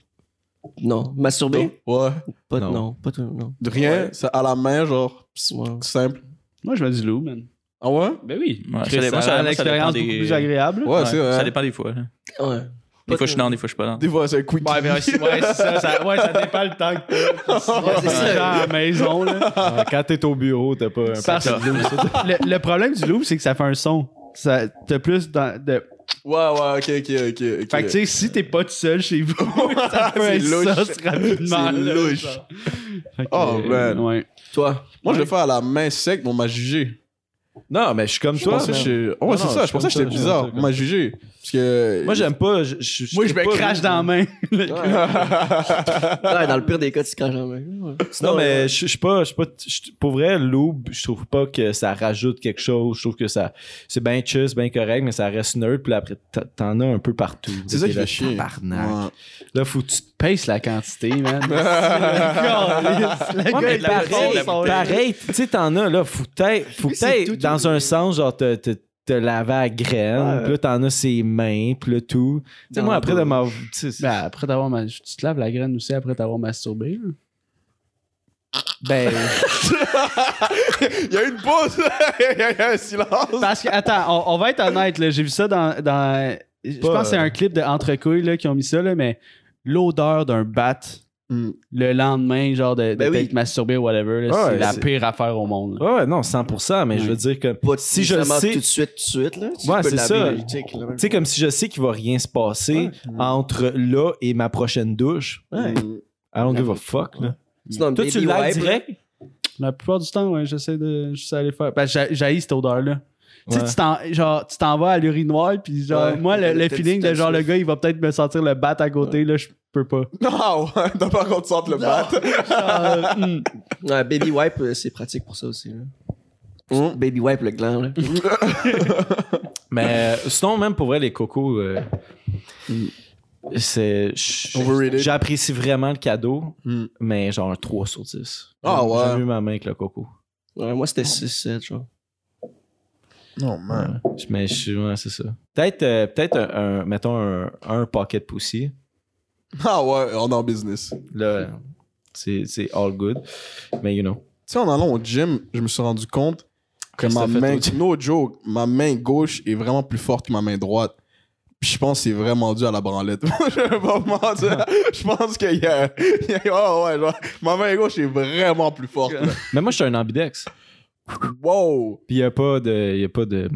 Non. Masturber? Ouais. Pas, Non. non. pas tout, non. De rien, Ouais. c'est à la main, genre, Ouais. simple. Moi, je me dis loup, man. Ah ouais? Ben oui. Ouais, ça dépend- ça ça- dépend beaucoup des- plus agréable. Ouais, c'est vrai. Ça dépend des fois. là. Ouais. Des fois, je suis dans, des fois, je suis pas dans. Des fois, c'est un quick. Ouais, ben, c'est ouais, c'est ça, ça- Ouais, ça dépend le temps que t'as. C'est ça. À la maison, là. Quand t'es au bureau, t'as pas un Parce- le, le problème du loop, c'est que ça fait un son. Ça, t'as plus dans- de. Ouais, ouais, ok, ok, ok. Fait que, tu sais, si t'es pas tout seul chez vous, ça peut être louche. ça rapidement. C'est là, louche. que, Oh, man. Ouais. Toi? Moi, je le fais à la main sec, mais on m'a jugé. Non, mais je suis comme Je toi. pensais que Ouais, c'est non, ça, je je pensais que j'étais bizarre. je On m'a jugé. Parce que. Moi, j'aime pas. je- je- Moi, je me pas crache dans la main. Ouais, dans le pire des cas, tu te craches en main. Ouais. Non, mais ouais. je je suis pas. je suis pas je- pour vrai, loup, je trouve pas que ça rajoute quelque chose. Je trouve que ça. C'est bien chill, c'est bien correct, mais ça reste neutre. Puis après, t'en- as un peu partout. C'est ça qui fait chier. Là, faut que tu te Pace la quantité, man. le la pareil, la tu sais, t'en as, là, faut peut-être, dans un sens, genre, te, te, te laver à graine, Ouais. puis là, t'en as ses mains, puis là, tout. Tu sais, moi, après pas- de m'avoir... tu sais, c'est- Ben, après t'avoir ma- tu te laves la graine aussi après t'avoir masturbé. là. Ben, Il y a une pause. Il y a un silence. Parce que, attends, on, on va être honnête, là. J'ai vu ça dans. dans je pense que c'est euh, un clip de Entrecouilles là, qui ont mis ça, là, mais l'odeur d'un bat Mm. le lendemain, genre de, de Ben oui. masturbé ou whatever, là, c'est la pire affaire au monde. là. ouais, non, 100%, mais je veux dire que... Pas si je sais... tout de suite, tout de suite, là. Tu Ouais, peux c'est laver ça. Tu sais, comme si je sais qu'il va rien se passer entre là et ma prochaine douche. Ouais. Mm. I don't give a fuck, là. Sinon, Toi, tu wipe, direct? La plupart du temps, ouais, j'essaie de j'essaie d'aller faire. Ben, j'ai cette odeur-là. Tu sais, Ouais. tu t'en- genre, tu t'en vas à l'urinoir, puis genre, Ouais. moi, le, feeling de genre, le gars, il va peut-être me sentir le bat à côté, là, je peux pas. Ouais, t'as pas contre sorte le bat. Genre, hmm. Ouais, baby wipe, euh, c'est pratique pour ça aussi. Là. Mm. Baby wipe le gland. Là. Mais euh, sinon, même pour vrai, les cocos, euh, c'est. J'apprécie vraiment le cadeau, Mm. mais genre un 3 sur 10. Ah ouais. J'aime mieux ma main que le coco. Ouais, moi, c'était 6-7, genre. Non, man. Ouais. Mais je suis. Ouais, c'est ça. Peut-être, euh, peut-être un, un- mettons, un, un pocket pussy. Ah ouais, on est en business. Là, c'est, c'est all good. Mais you know. Tu sais, en allant au gym, je me suis rendu compte que ma main, no joke, ma main gauche est vraiment plus forte que ma main droite. Puis je pense que c'est vraiment dû à la branlette. Je vais pas mentir. Je pense qu'il y a. il y a- ouais, ouais, genre, ma main gauche est vraiment plus forte. là. Mais moi, je suis un ambidex. Wow! Puis il n'y a pas de. Y a pas de.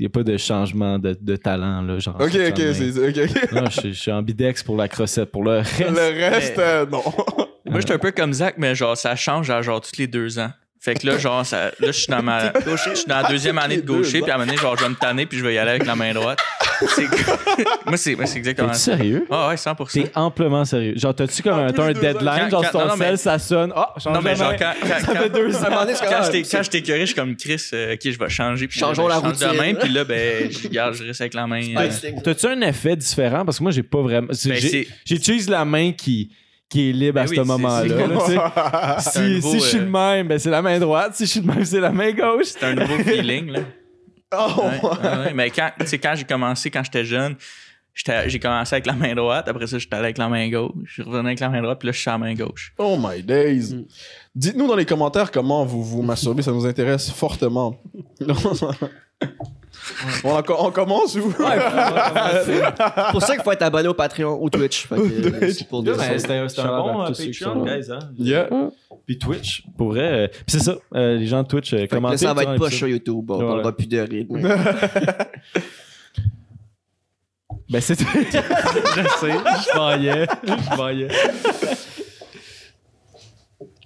Y a pas de changement de, de talent, là. Genre, Ok, ok, c'est ok, ok. Non, je, suis- je suis ambidex pour la crossette. Pour le reste. Le reste, Mais- euh, non. Moi, j'étais un peu comme Zach, mais genre, ça change à genre tous les deux ans. Fait que là, genre, ça, là, je suis dans ma. Je suis dans la deuxième année de gaucher, puis à un moment donné, genre, je vais me tanner, puis je vais y aller avec la main droite. C'est moi, c'est moi, c'est exactement ça. sérieux? Ah ouais, 100%. T'es amplement sérieux. Genre, t'as-tu comme un, un deadline? Quand- genre, ton sel, ça sonne. Ah, change Non, mais genre, quand, quand, Ça fait deux quand j'étais curé, je suis comme Chris, euh, ok, je vais changer. Puis Changeons là, ben, la je routine. main, puis là, ben, je garde, je reste avec la main. Euh, T'as-tu un effet différent? Parce que moi, j'ai pas vraiment. Ben, J'utilise la main qui, qui est libre Ben à oui, ce moment-là. si, nouveau, si je suis euh, de même, ben c'est la main droite. Si je suis de même, c'est la main gauche. C'est un nouveau feeling, là. Oh, Ouais, ouais, ouais. Mais quand, quand j'ai commencé, quand j'étais jeune, j'étais- j'ai commencé avec la main droite. Après ça, j'étais allé avec la main gauche. Je suis revenu avec la main droite, puis là, je suis à la main gauche. Oh my days. Dites-nous dans les commentaires comment vous vous masturbez, ça nous intéresse fortement. on, en- on commence ou C'est pour ça qu'il faut être abonné au Patreon ou Twitch. Fait que, euh, c'est pour dire ça. C'était un Shout out bon à euh, tous ceux qui Patreon, là. guys. Hein? Yeah. Puis Twitch, pour vrai. euh, Puis c'est ça, euh, les gens de Twitch, euh, Fait que commentez. ça va être pas sur YouTube. On Ouais. parlera plus de rythme. Ben c'est. je sais, je voyais. Je voyais.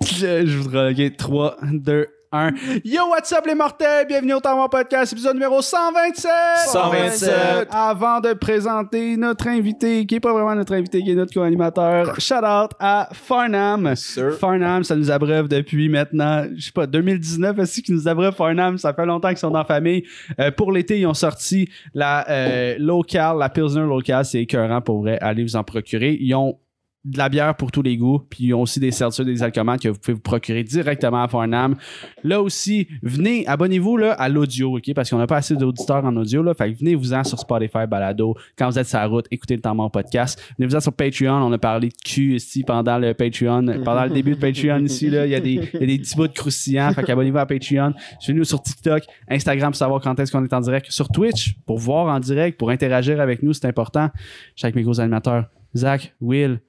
Je, je voudrais. Ok, 3, 2, 1. Yo, what's up les mortels? Bienvenue au Temps Podcast, épisode numéro 127! 127. Avant de présenter notre invité, qui est pas vraiment notre invité, qui est notre co-animateur, shout out à Farnham. Sir. Farnham, ça nous abreuve depuis maintenant, je sais pas, 2019 aussi qui nous abreuve Farnham. Ça fait longtemps qu'ils sont dans la famille. Euh, pour l'été, ils ont sorti la euh, locale, la Pilsner locale. C'est écœurant pour vrai. Allez vous en procurer. Ils ont de la bière pour tous les goûts. Puis ils ont aussi des seltzers, des alcomates que vous pouvez vous procurer directement à Farnham. Là aussi, venez, abonnez-vous là, à l'audio, OK? Parce qu'on n'a pas assez d'auditeurs en audio. Là, fait que venez-vous-en sur Spotify, Balado. Quand vous êtes sur la route, écoutez le temps mort podcast. Venez-vous-en sur Patreon. On a parlé de cul ici pendant le Patreon. Pendant le début de Patreon ici, là, il y a des, il y a des petits bouts de croustillants. Fait qu'abonnez-vous à Patreon. Suivez-nous sur TikTok, Instagram pour savoir quand est-ce qu'on est en direct. Sur Twitch, pour voir en direct, pour interagir avec nous, c'est important. Avec mes gros animateurs. Zach, Will,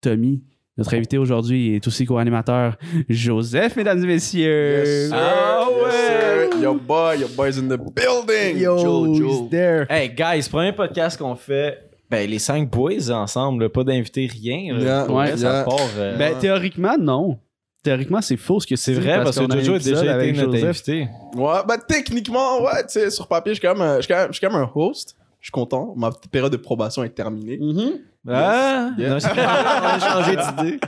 Tommy. Notre invité aujourd'hui est aussi co-animateur Joseph, mesdames et messieurs. Yes, sir. Ah Yes, sir. Yo, boy, your boy's in the building. Yo, Joe, he's Joe. there. Hey, guys, premier podcast qu'on fait. Ben, les cinq boys ensemble, là, pas d'invité, rien. là. Yeah, ouais, ça part. euh, Ben, théoriquement, non. Théoriquement, c'est faux ce que c'est vrai, parce, que un Jojo a épisode déjà avec été notre Joseph. invité. Ouais, bah techniquement, ouais, tu sais, sur papier, je suis quand même, je suis quand même, je suis quand même un host. Je suis content. Ma petite période de probation est terminée. Mhm. Ah! Yes. On changé d'idée.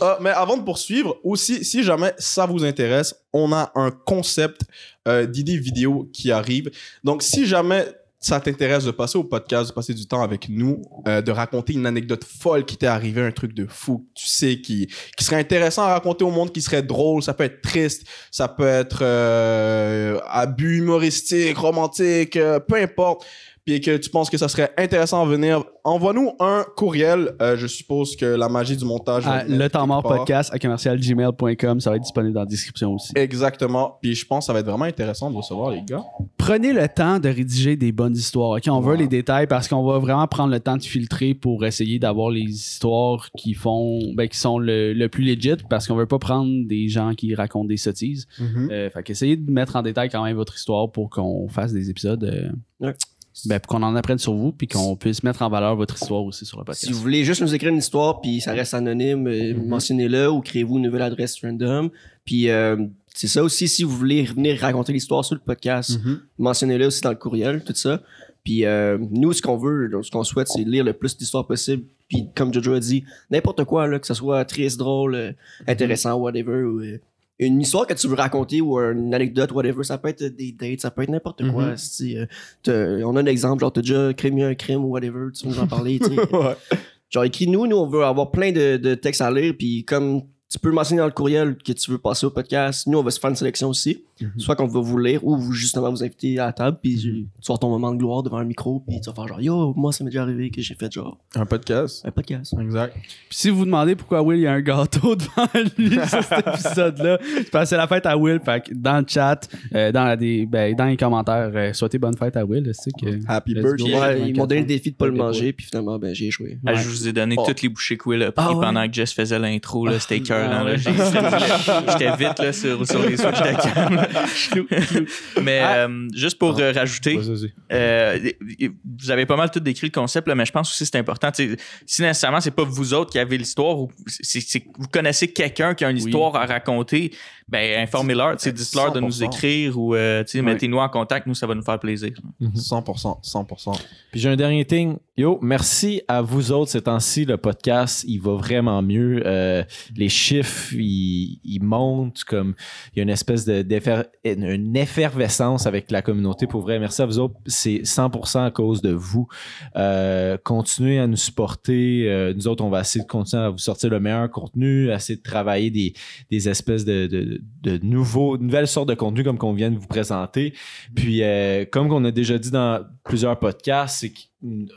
Ah, mais avant de poursuivre, aussi, si jamais ça vous intéresse, on a un concept euh, d'idées vidéo qui arrive. Donc, si jamais ça t'intéresse de passer au podcast, de passer du temps avec nous, euh, de raconter une anecdote folle qui t'est arrivée, un truc de fou, tu sais, qui, qui serait intéressant à raconter au monde, qui serait drôle, ça peut être triste, ça peut être euh, abus humoristique, romantique, euh, peu importe, puis que tu penses que ça serait intéressant à venir, envoie-nous un courriel. Euh, je suppose que la magie du montage... À venir le temps mort part. podcast à commercialgmail.com, ça va être disponible dans la description aussi. Exactement. Puis je pense que ça va être vraiment intéressant de recevoir les gars. Prenez le temps de rédiger des bonnes histoires. ok? On veut les détails parce qu'on va vraiment prendre le temps de filtrer pour essayer d'avoir les histoires qui font, ben, qui sont le, le plus legit parce qu'on veut pas prendre des gens qui racontent des sottises. Euh, fait qu'essayez de mettre en détail quand même votre histoire pour qu'on fasse des épisodes. euh, Ouais. Ben, pour qu'on en apprenne sur vous puis qu'on puisse mettre en valeur votre histoire aussi sur le podcast. Si vous voulez juste nous écrire une histoire puis ça reste anonyme, euh, mentionnez-le ou créez-vous une nouvelle adresse random. Puis euh, c'est ça aussi, si vous voulez venir raconter l'histoire sur le podcast, mentionnez-le aussi dans le courriel, tout ça. Puis euh, nous, ce qu'on veut, ce qu'on souhaite, c'est lire le plus d'histoires possible. Puis comme Jojo a dit, n'importe quoi, là, que ce soit triste, drôle, euh, intéressant, whatever. Ou, une histoire que tu veux raconter ou une anecdote, whatever, ça peut être des dates, ça peut être n'importe quoi. si, euh, on a un exemple, genre t'as déjà créé un crime ou whatever, tu veux nous en parler. Ouais. Genre, écris-nous, nous, on veut avoir plein de, de textes à lire, puis comme tu peux mentionner dans le courriel que tu veux passer au podcast, nous, on va se faire une sélection aussi. Soit qu'on va vous lire ou vous, justement vous inviter à la table, puis tu vas ton moment de gloire devant un micro, puis tu vas faire genre, yo, moi, ça m'est déjà arrivé que j'ai fait genre Un podcast. un podcast. Exact. Puis si vous vous demandez pourquoi Will il y a un gâteau devant lui sur cet épisode-là, c'est la fête à Will. Fait que dans le chat, euh, dans, la des, ben, dans les commentaires, euh, souhaitez bonne fête à Will. C'est que Happy birthday. Ouais, ils m'ont donné le 24 défi de pas le manger, puis finalement, ben, j'ai échoué. Ah, Je vous ai donné Oh. toutes les bouchées que Will a pris Ah ouais? pendant que Jess faisait l'intro. là, C'était écœurant. Ah J'étais vite là, sur, sur les switches de cam. Mais Ah. euh, juste pour euh, rajouter, euh, vous avez pas mal tout décrit le concept, là, mais je pense aussi que c'est important. Si nécessairement c'est pas vous autres qui avez l'histoire ou c'est vous connaissez quelqu'un qui a une Oui. histoire à raconter, ben informez-leur, sais, dites-leur de nous 100%. écrire ou euh, mettez-nous en contact, nous ça va nous faire plaisir. 100%. 100%. Puis j'ai un dernier thing. Yo, merci à vous autres ces temps-ci. Le podcast, il va vraiment mieux. Euh, les chiffres, ils, ils montent. Comme il y a une espèce de une effervescence avec la communauté. Pour vrai, merci à vous autres. C'est 100% à cause de vous. Euh, continuez à nous supporter. Euh, nous autres, on va essayer de continuer à vous sortir le meilleur contenu, essayer de travailler des, des espèces de, de, de nouveaux, nouvelles sortes de contenu comme qu'on vient de vous présenter. Puis, euh, comme on a déjà dit dans plusieurs podcasts, c'est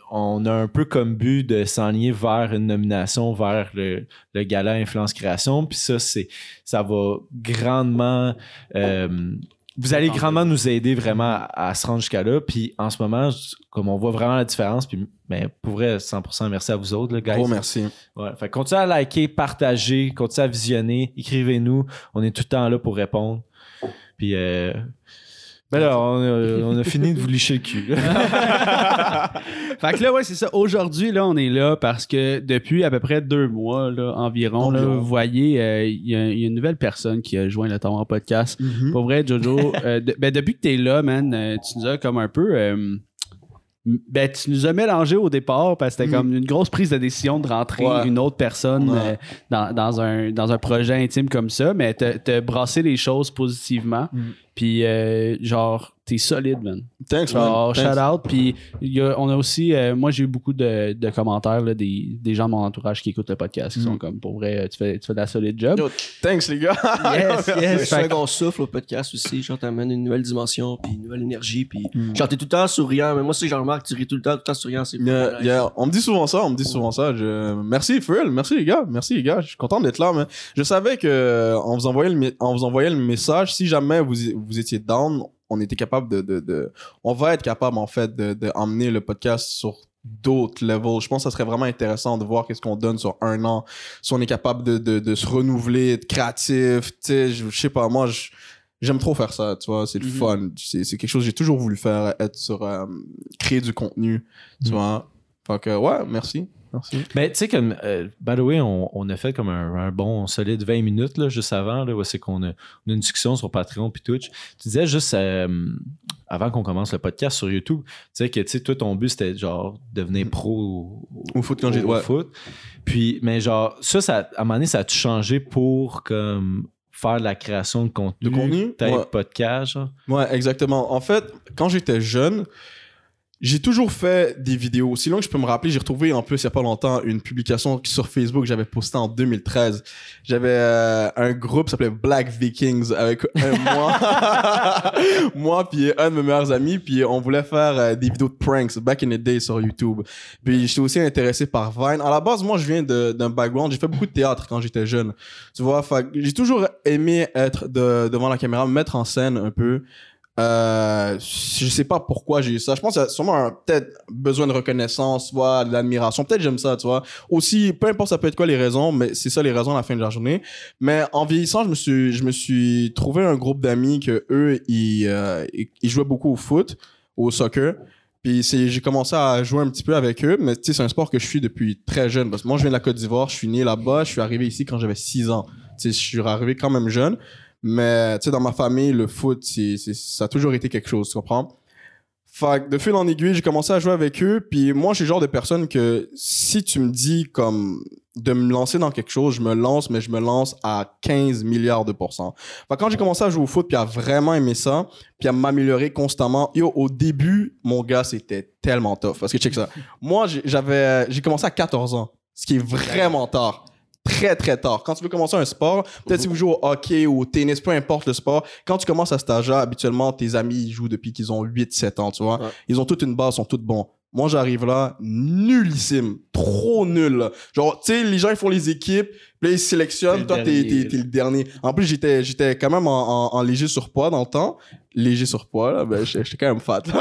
qu'on a un peu comme but de s'enligner vers une nomination, vers le, le gala Influence Création. Puis ça, c'est, ça va grandement... euh, vous allez grandement nous aider vraiment à, à se rendre jusqu'à là. Puis en ce moment, comme on voit vraiment la différence, puis mais pour vrai, 100% merci à vous autres, là, guys. Gros merci. Ouais, fait continuez à liker, partager, continuez à visionner, écrivez-nous. On est tout le temps là pour répondre. Puis, euh, ben là, on a, on a fini de vous licher le cul. Fait que là, ouais, c'est ça. Aujourd'hui, là, on est là parce que depuis à peu près deux mois, là, environ, là, vous voyez, euh, il y, a- il y a une nouvelle personne qui a joint le temps en podcast. Mm-hmm. Pour vrai, Jojo, euh, de- ben, depuis que t'es là, man, euh, tu nous as comme un peu. ben, tu nous as mélangé au départ parce que c'était Mhm. comme une grosse prise de décision de rentrer Ouais. une autre personne Ouais. euh, dans, dans un, dans un projet intime comme ça, mais t'as brassé les choses positivement. Mhm. Puis, euh, genre, t'es solide, man. Thanks, man. Genre, Thanks. shout out. Puis, il y a- on a aussi, euh, moi, j'ai eu beaucoup de, de commentaires là, des, des gens de mon entourage qui écoutent le podcast qui Mm. sont comme, pour vrai, tu fais, tu fais de la solide job. Yo, thanks, les gars. Yes, C'est yes. second souffle au podcast aussi. Genre, t'amènes une nouvelle dimension, puis une nouvelle énergie, puis Mm. genre, t'es tout le temps souriant. Mais moi, c'est que j'en remarque, tu ris tout le temps, tout le temps souriant. C'est Yeah, yeah. On me dit souvent ça, on me dit souvent ça. Je... Merci, Phil. Merci, les gars. Merci, les gars. Je suis content d'être là, mais je savais que euh, en vous envoyant le, en vous envoyant le message, si jamais vous, vous étiez down, on était capable de, de, de- On va être capable, en fait, de, de emmener le podcast sur d'autres levels. Je pense que ça serait vraiment intéressant de voir qu'est-ce qu'on donne sur un an. Si on est capable de, de, de se renouveler, être créatif. Tu sais, je, je sais pas, moi, je- J'aime trop faire ça, tu vois, c'est le Mhm. fun. C'est c'est quelque chose que j'ai toujours voulu faire, être sur, euh, créer du contenu, tu Mhm. vois. Fait que, ouais, merci. Merci. Mais tu sais, comme, euh, by the way, on, on a fait comme un, un bon solide 20 minutes là, juste avant, là, où c'est qu'on a, on a une discussion sur Patreon puis Twitch. Tu disais juste euh, avant qu'on commence le podcast sur YouTube, tu sais que tu sais, toi, ton but c'était genre devenir pro au, Au foot quand j'ai- au ouais. foot. Puis, mais genre, ça, ça, à un moment donné, ça a-tu changé pour comme faire de la création de contenu? De contenu? Peut-être Ouais. podcast, genre? Ouais, exactement. En fait, quand j'étais jeune, j'ai toujours fait des vidéos. Si loin que je peux me rappeler, j'ai retrouvé en plus il y a pas longtemps une publication sur Facebook que j'avais postée en 2013. J'avais euh, un groupe qui s'appelait Black Vikings avec un moi, moi puis un de mes meilleurs amis, puis on voulait faire euh, des vidéos de pranks back in the day sur YouTube. Puis j'étais aussi intéressé par Vine. À la base, moi je viens d'un background, j'ai fait beaucoup de théâtre quand j'étais jeune. Tu vois, j'ai toujours aimé être de- devant la caméra, me mettre en scène un peu. Euh, je sais pas pourquoi j'ai eu ça. Je pense qu'il y a sûrement peut-être besoin de reconnaissance, soit de l'admiration. Peut-être j'aime ça, tu vois. Aussi, peu importe ça peut être quoi les raisons, mais c'est ça les raisons à la fin de la journée. Mais en vieillissant, je me suis, je me suis trouvé un groupe d'amis que eux, ils, euh, ils, jouaient beaucoup au foot, au soccer. Puis j'ai commencé à jouer un petit peu avec eux, mais tu sais, c'est un sport que je suis depuis très jeune. Parce que moi, je viens de la Côte d'Ivoire, je suis né là-bas, je suis arrivé ici quand j'avais 6 ans. Tu sais, je suis arrivé quand même jeune. Mais tu sais, dans ma famille, le foot, c'est, c'est- ça a toujours été quelque chose, tu comprends? Fait de fil en aiguille, j'ai commencé à jouer avec eux. Puis moi, je suis le genre de personne que si tu me dis comme de me lancer dans quelque chose, je me lance, mais je me lance à 15 milliards de pourcents. Fait quand j'ai commencé à jouer au foot, puis à vraiment aimer ça, puis à m'améliorer constamment, yo, au début, mon gars, c'était tellement tough. Parce que check ça. Moi, j'avais, j'ai commencé à 14 ans, ce qui est vraiment tard. Très, très tard. Quand tu veux commencer un sport, peut-être si vous jouez au hockey ou au tennis, peu importe le sport, quand tu commences à cet âge-là, habituellement, tes amis, ils jouent depuis qu'ils ont 8, 7 ans, tu vois. Ouais. Ils ont toute une base, sont tous bons. Moi, j'arrive là, nullissime. Trop nul. Genre, tu sais, les gens, ils font les équipes, puis ils sélectionnent. Toi, t'es, t'es, t'es le dernier. En plus, j'étais, j'étais quand même en, en, en léger surpoids dans le temps. Léger surpoids, là, ben, j'étais quand même fat.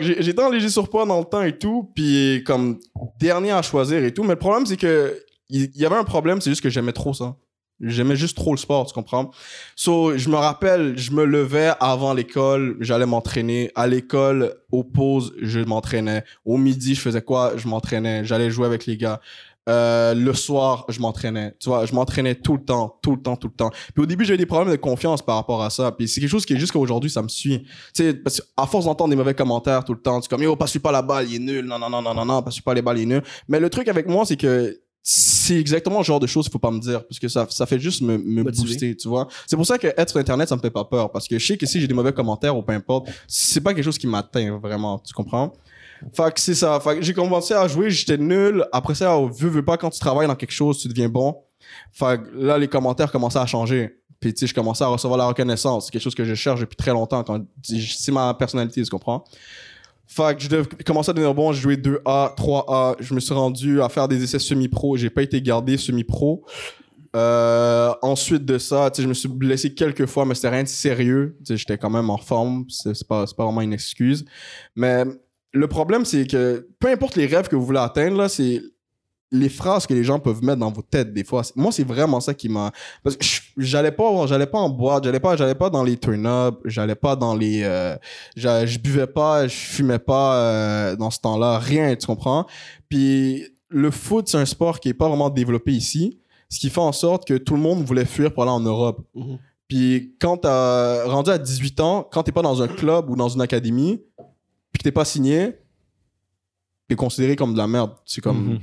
j'étais en léger surpoids dans le temps et tout, puis comme dernier à choisir et tout. Mais le problème, c'est que il y avait un problème, c'est juste que j'aimais trop ça. J'aimais juste trop le sport, tu comprends? So, je me rappelle, je me levais avant l'école, j'allais m'entraîner. À l'école, aux pauses, je m'entraînais. Au midi, je faisais quoi? Je m'entraînais. J'allais jouer avec les gars. Euh, le soir, je m'entraînais. Tu vois, je m'entraînais tout le temps, tout le temps, tout le temps. Puis au début, j'avais des problèmes de confiance par rapport à ça. Puis c'est quelque chose qui est jusqu'à aujourd'hui, ça me suit. Tu sais, parce qu'à force d'entendre des mauvais commentaires tout le temps, tu es comme, yo, passe pas la balle, il est nul. Non, non, non, non, non, non, passe pas les balles, il est nul. Mais le truc avec moi, c'est que c'est exactement le genre de choses qu'il faut pas me dire parce que ça, ça fait juste me, me booster, tu vois. C'est pour ça que être sur Internet, ça me fait pas peur parce que je sais que si j'ai des mauvais commentaires ou peu importe, c'est pas quelque chose qui m'atteint vraiment, tu comprends? Fait que c'est ça. Fait que j'ai commencé à jouer, j'étais nul. Après ça, veux, veux pas, quand tu travailles dans quelque chose, tu deviens bon. Fait que là, les commentaires commençaient à changer. Puis tu sais, je commençais à recevoir la reconnaissance. C'est quelque chose que je cherche depuis très longtemps. Quand c'est ma personnalité, tu comprends? Fait que je commençais à devenir bon, j'ai joué 2A, 3A, je me suis rendu à faire des essais semi-pro, j'ai pas été gardé semi-pro. Euh, ensuite de ça, tu sais, je me suis blessé quelques fois, mais c'était rien de sérieux. Tu sais, j'étais quand même en forme, c'est pas, pas vraiment une excuse. Mais le problème, c'est que peu importe les rêves que vous voulez atteindre, là, c'est les phrases que les gens peuvent mettre dans vos têtes des fois. Moi, c'est vraiment ça qui m'a... Parce que j'allais pas, j'allais pas en boîte, j'allais pas, j'allais pas dans les turn-up, j'allais pas dans les... euh, je buvais pas, je fumais pas euh, dans ce temps-là, rien, tu comprends? Puis le foot, c'est un sport qui est pas vraiment développé ici, ce qui fait en sorte que tout le monde voulait fuir pour aller en Europe. Mhm. Puis quand t'as rendu à 18 ans, quand t'es pas dans un club ou dans une académie, puis que t'es pas signé, t'es considéré comme de la merde. C'est comme... Mhm.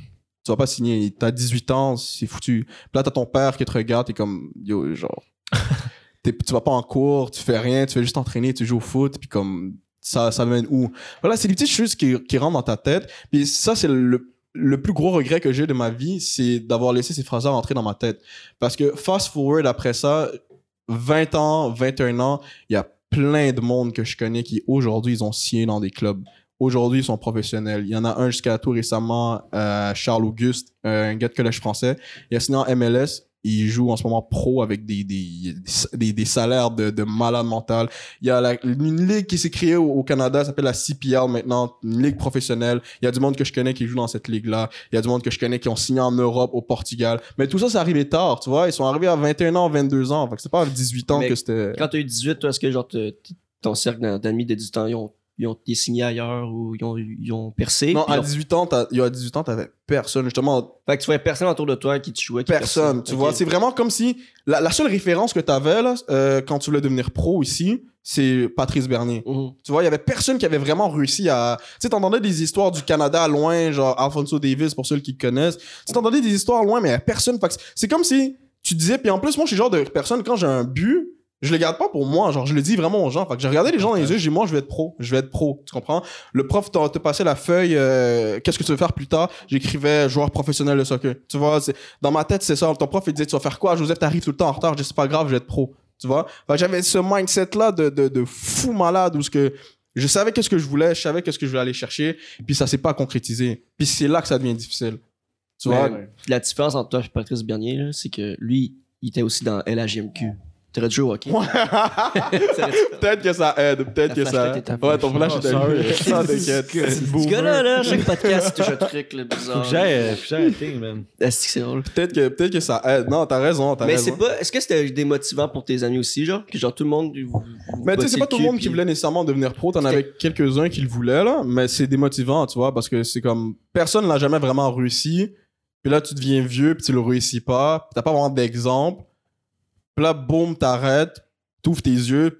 Tu vas pas signer. T'as 18 ans, c'est foutu. Puis là, t'as ton père qui te regarde, t'es comme, yo, genre. t'es- tu vas pas en cours, tu fais rien, tu fais juste entraîner, tu joues au foot, puis comme ça, ça mène où? Voilà, c'est des petites choses qui, qui rentrent dans ta tête. Puis ça, c'est le, le plus gros regret que j'ai de ma vie, c'est d'avoir laissé ces phrases-là rentrer dans ma tête. Parce que fast forward après ça, 20 ans, 21 ans, il y a plein de monde que je connais qui aujourd'hui ils ont signé dans des clubs. Aujourd'hui, ils sont professionnels. Il y en a un jusqu'à tout récemment, euh, Charles Auguste, euh, un gars de collège français. Il a signé en MLS. Il joue en ce moment pro avec des, des, des, des salaires de, de malade mental. Il y a la- une ligue qui s'est créée au, au Canada, ça s'appelle la CPL maintenant, une ligue professionnelle. Il y a du monde que je connais qui joue dans cette ligue-là. Il y a du monde que je connais qui ont signé en Europe, au Portugal. Mais tout ça, c'est arrivé tard, tu vois. Ils sont arrivés à 21 ans, 22 ans. Fait que c'est pas à 18 ans Mais que c'était... Quand t'as eu 18, toi, est-ce que genre ton cercle d'a- d'amis de 18 ans, ils ont, ils ont été signés ailleurs ou ils ont, ils ont percé? Non, à genre- 18 ans, t'as- il y a 18 ans, t'avais personne. Justement, Fait que tu voyais personne autour de toi qui te jouait. qui personne. Tu vois, c'est vraiment comme si la, la seule référence que t'avais là, euh, quand tu voulais devenir pro ici, c'est Patrice Bernier. Mhm. Tu vois, il y avait personne qui avait vraiment réussi à. Tu sais, t'entendais des histoires du Canada loin, genre Alfonso Davis pour ceux qui connaissent. Tu t'entendais des histoires loin, mais il y a personne. Fait que c'est comme si tu disais. Puis en plus, moi, je suis genre de personne quand j'ai un but. Je le garde pas pour moi, genre je le dis vraiment aux gens. Fait que j'ai regardé les gens dans les yeux, j'ai dit moi je vais être pro, je vais être pro, tu comprends? Le prof t'a te passé la feuille, euh, qu'est-ce que tu veux faire plus tard? J'écrivais joueur professionnel de soccer. Tu vois, c'est dans ma tête c'est ça. Ton prof il disait tu vas faire quoi? Joseph t'arrives tout le temps en retard, je dis c'est pas grave, je vais être pro. Tu vois? Fait que j'avais ce mindset là de, de, de fou malade où ce que je savais qu'est-ce que je voulais, je savais qu'est-ce que je voulais aller chercher, puis ça s'est pas concrétisé. Puis c'est là que ça devient difficile. Tu vois? La différence entre toi et Patrice Bernier, là, c'est que lui, il était aussi dans LHMQ. T'aurais dû jouer au hockey. peut-être que ça aide, peut-être que ça Ouais, ton flash est allumé. Ça, t'inquiète. Ce gars-là, là, chaque podcast, il touche un truc Faut bizarre. euh, faut que j'aille arrêter, man. Est-ce que c'est drôle? Peut-être que, peut-être que ça aide. Non, t'as raison, Mais c'est pas. Est-ce que c'était démotivant pour tes amis aussi, genre? Que genre tout le monde. vous- vous Mais tu sais, c'est pas le tout le monde qui voulait nécessairement devenir pro. T'en avais quelques-uns qui le voulaient, là. Mais c'est démotivant, tu vois, parce que c'est comme, personne l'a jamais vraiment réussi. Puis là, tu deviens vieux, puis tu le réussis pas. Puis t'as pas vraiment d'exemple. Puis là, boum, t'arrêtes, t'ouvres tes yeux,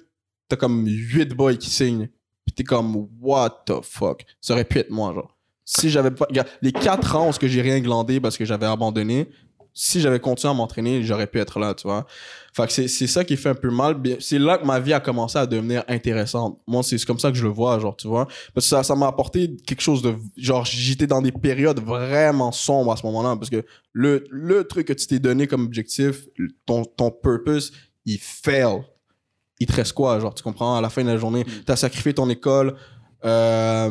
t'as comme 8 boys qui signent. Puis t'es comme, what the fuck? Ça aurait pu être moi, genre. Si j'avais pas. les 4 ans ce que j'ai rien glandé parce que j'avais abandonné, si j'avais continué à m'entraîner, j'aurais pu être là, tu vois. Fait que c'est, c'est ça qui fait un peu mal. C'est là que ma vie a commencé à devenir intéressante. Moi, c'est comme ça que je le vois, genre, tu vois. Parce que ça, ça m'a apporté quelque chose de. Genre, j'étais dans des périodes vraiment sombres à ce moment-là. Parce que le, le truc que tu t'es donné comme objectif, ton, ton purpose, il fail. Il te reste quoi, genre, tu comprends? À la fin de la journée, t'as sacrifié ton école, euh,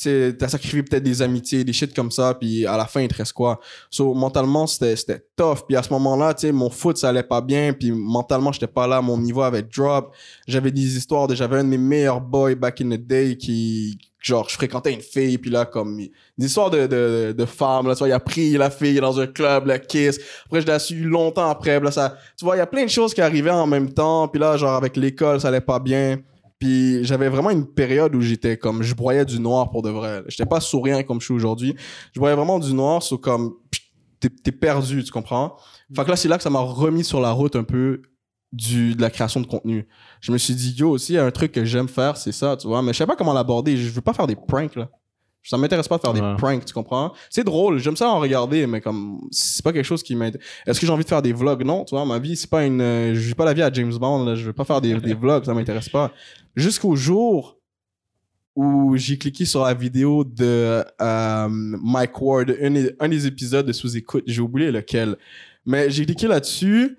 tu t'as sacrifié peut-être des amitiés, des shit comme ça, puis à la fin, il te reste quoi? So, mentalement, c'était, tough. Puis à ce moment-là, tu sais, mon foot, ça allait pas bien, puis mentalement, j'étais pas là, mon niveau avait drop. J'avais des histoires, de, j'avais un de mes meilleurs boys back in the day qui, genre, je fréquentais une fille, puis là, comme, des histoires de, de, de femmes, là, tu vois, il a pris la fille dans un club, la kiss. Après, je l'ai su longtemps après, là, ça, tu vois, il y a plein de choses qui arrivaient en même temps, puis là, genre, avec l'école, ça allait pas bien. Puis j'avais vraiment une période où j'étais comme, je broyais du noir pour de vrai. J'étais pas souriant comme je suis aujourd'hui. Je broyais vraiment du noir, c'est comme, t'es perdu, tu comprends? Fait que là, c'est là que ça m'a remis sur la route un peu du, de la création de contenu. Je me suis dit, yo, aussi, il y a un truc que j'aime faire, c'est ça, tu vois? Mais je sais pas comment l'aborder. Je veux pas faire des pranks, là. Ça m'intéresse pas de faire Ouais. des pranks, tu comprends? C'est drôle, j'aime ça en regarder, mais comme, c'est pas quelque chose qui m'intéresse. Est-ce que j'ai envie de faire des vlogs? Non, tu vois, ma vie, c'est pas une, euh, je vis pas la vie à James Bond, là. Je veux pas faire des, des vlogs, ça m'intéresse pas. Jusqu'au jour où j'ai cliqué sur la vidéo de euh, Mike Ward, un, des- un des épisodes de sous-écoute, j'ai oublié lequel. Mais j'ai cliqué là-dessus.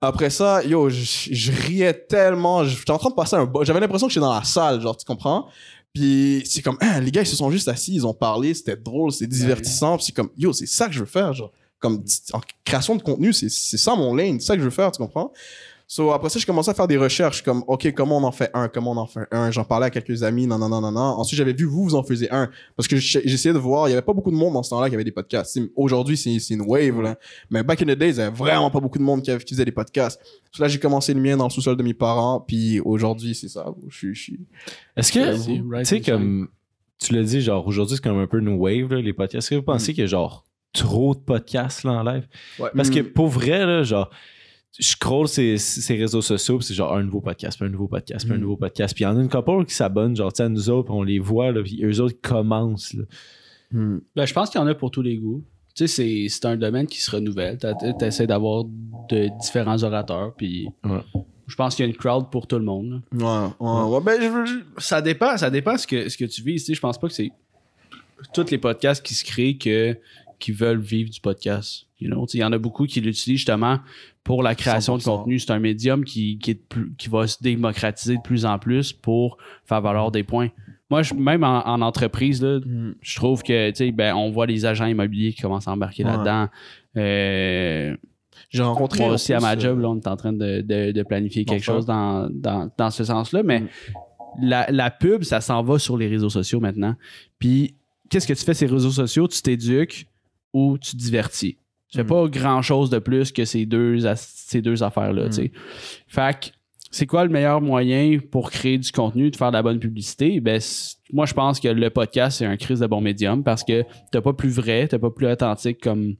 Après ça, yo, je, je riais tellement. J'étais en train de passer un. J'avais l'impression que j'étais dans la salle, genre, tu comprends? Puis c'est comme, hein, les gars, ils se sont juste assis, ils ont parlé, c'était drôle, c'était divertissant. Puis c'est comme, yo, c'est ça que je veux faire, genre. Comme en création de contenu, c'est c'est ça mon lane, c'est ça que je veux faire, tu comprends? So, après ça, je commençais à faire des recherches comme, OK, comment on en fait un? Comment on en fait un? J'en parlais à quelques amis, non, non, non, non, non. Ensuite, j'avais vu, vous, vous en faisiez un. Parce que j'essayais de voir, il y avait pas beaucoup de monde dans ce temps-là qui avait des podcasts. Aujourd'hui, c'est c'est une wave, là. Mais back in the days, il y avait vraiment pas beaucoup de monde qui, avait- qui faisait des podcasts. So, là, j'ai commencé le mien dans le sous-sol de mes parents, puis aujourd'hui, c'est ça. Je suis, Est-ce que, tu sais, comme tu l'as dit, genre aujourd'hui, c'est comme un peu une wave, là, les podcasts. Est-ce que vous pensez qu'il y a genre trop de podcasts là en live? Ouais. Parce que Mm. pour vrai, là, genre, je scroll ces, ces réseaux sociaux, c'est genre un nouveau podcast, puis un nouveau podcast, puis un Mm. nouveau podcast. Puis il y en a une couple qui s'abonnent, genre, tu sais, à nous autres, puis on les voit, là, puis eux autres commencent. Là. Ben, je pense qu'il y en a pour tous les goûts. Tu sais, c'est- c'est un domaine qui se renouvelle. Tu essaies d'avoir de différents orateurs, puis Ouais. je pense qu'il y a une crowd pour tout le monde. Ouais, ouais, ouais. Ben, je, je- Ça dépend, ça dépend ce que, ce que tu vis. Tu sais, je pense pas que c'est tous les podcasts qui se créent que, qui veulent vivre du podcast. You know? Il y en a beaucoup qui l'utilisent justement pour la création de 100%. contenu. C'est un médium qui, qui, est de plus- qui va se démocratiser de plus en plus pour faire valoir des points. Moi, je, même en, en entreprise, là, Mm. je trouve que tu sais, ben, on voit les agents immobiliers qui commencent à embarquer Ouais. là-dedans. Euh, J'ai rencontré. moi aussi, à ma euh, job, là, on est en train de, de- de planifier quelque chose dans, dans, dans ce sens-là. Mais Mm. la, la pub, ça s'en va sur les réseaux sociaux maintenant. Puis, qu'est-ce que tu fais ces réseaux sociaux? Tu t'éduques ou tu te divertis? Tu fais Mm. pas grand-chose de plus que ces deux, ces deux affaires-là. Mm. Fait que, c'est quoi le meilleur moyen pour créer du contenu, de faire de la bonne publicité? Ben, moi, je pense que le podcast, c'est un crise de bon médium parce que t'as pas plus vrai, t'as pas plus authentique comme,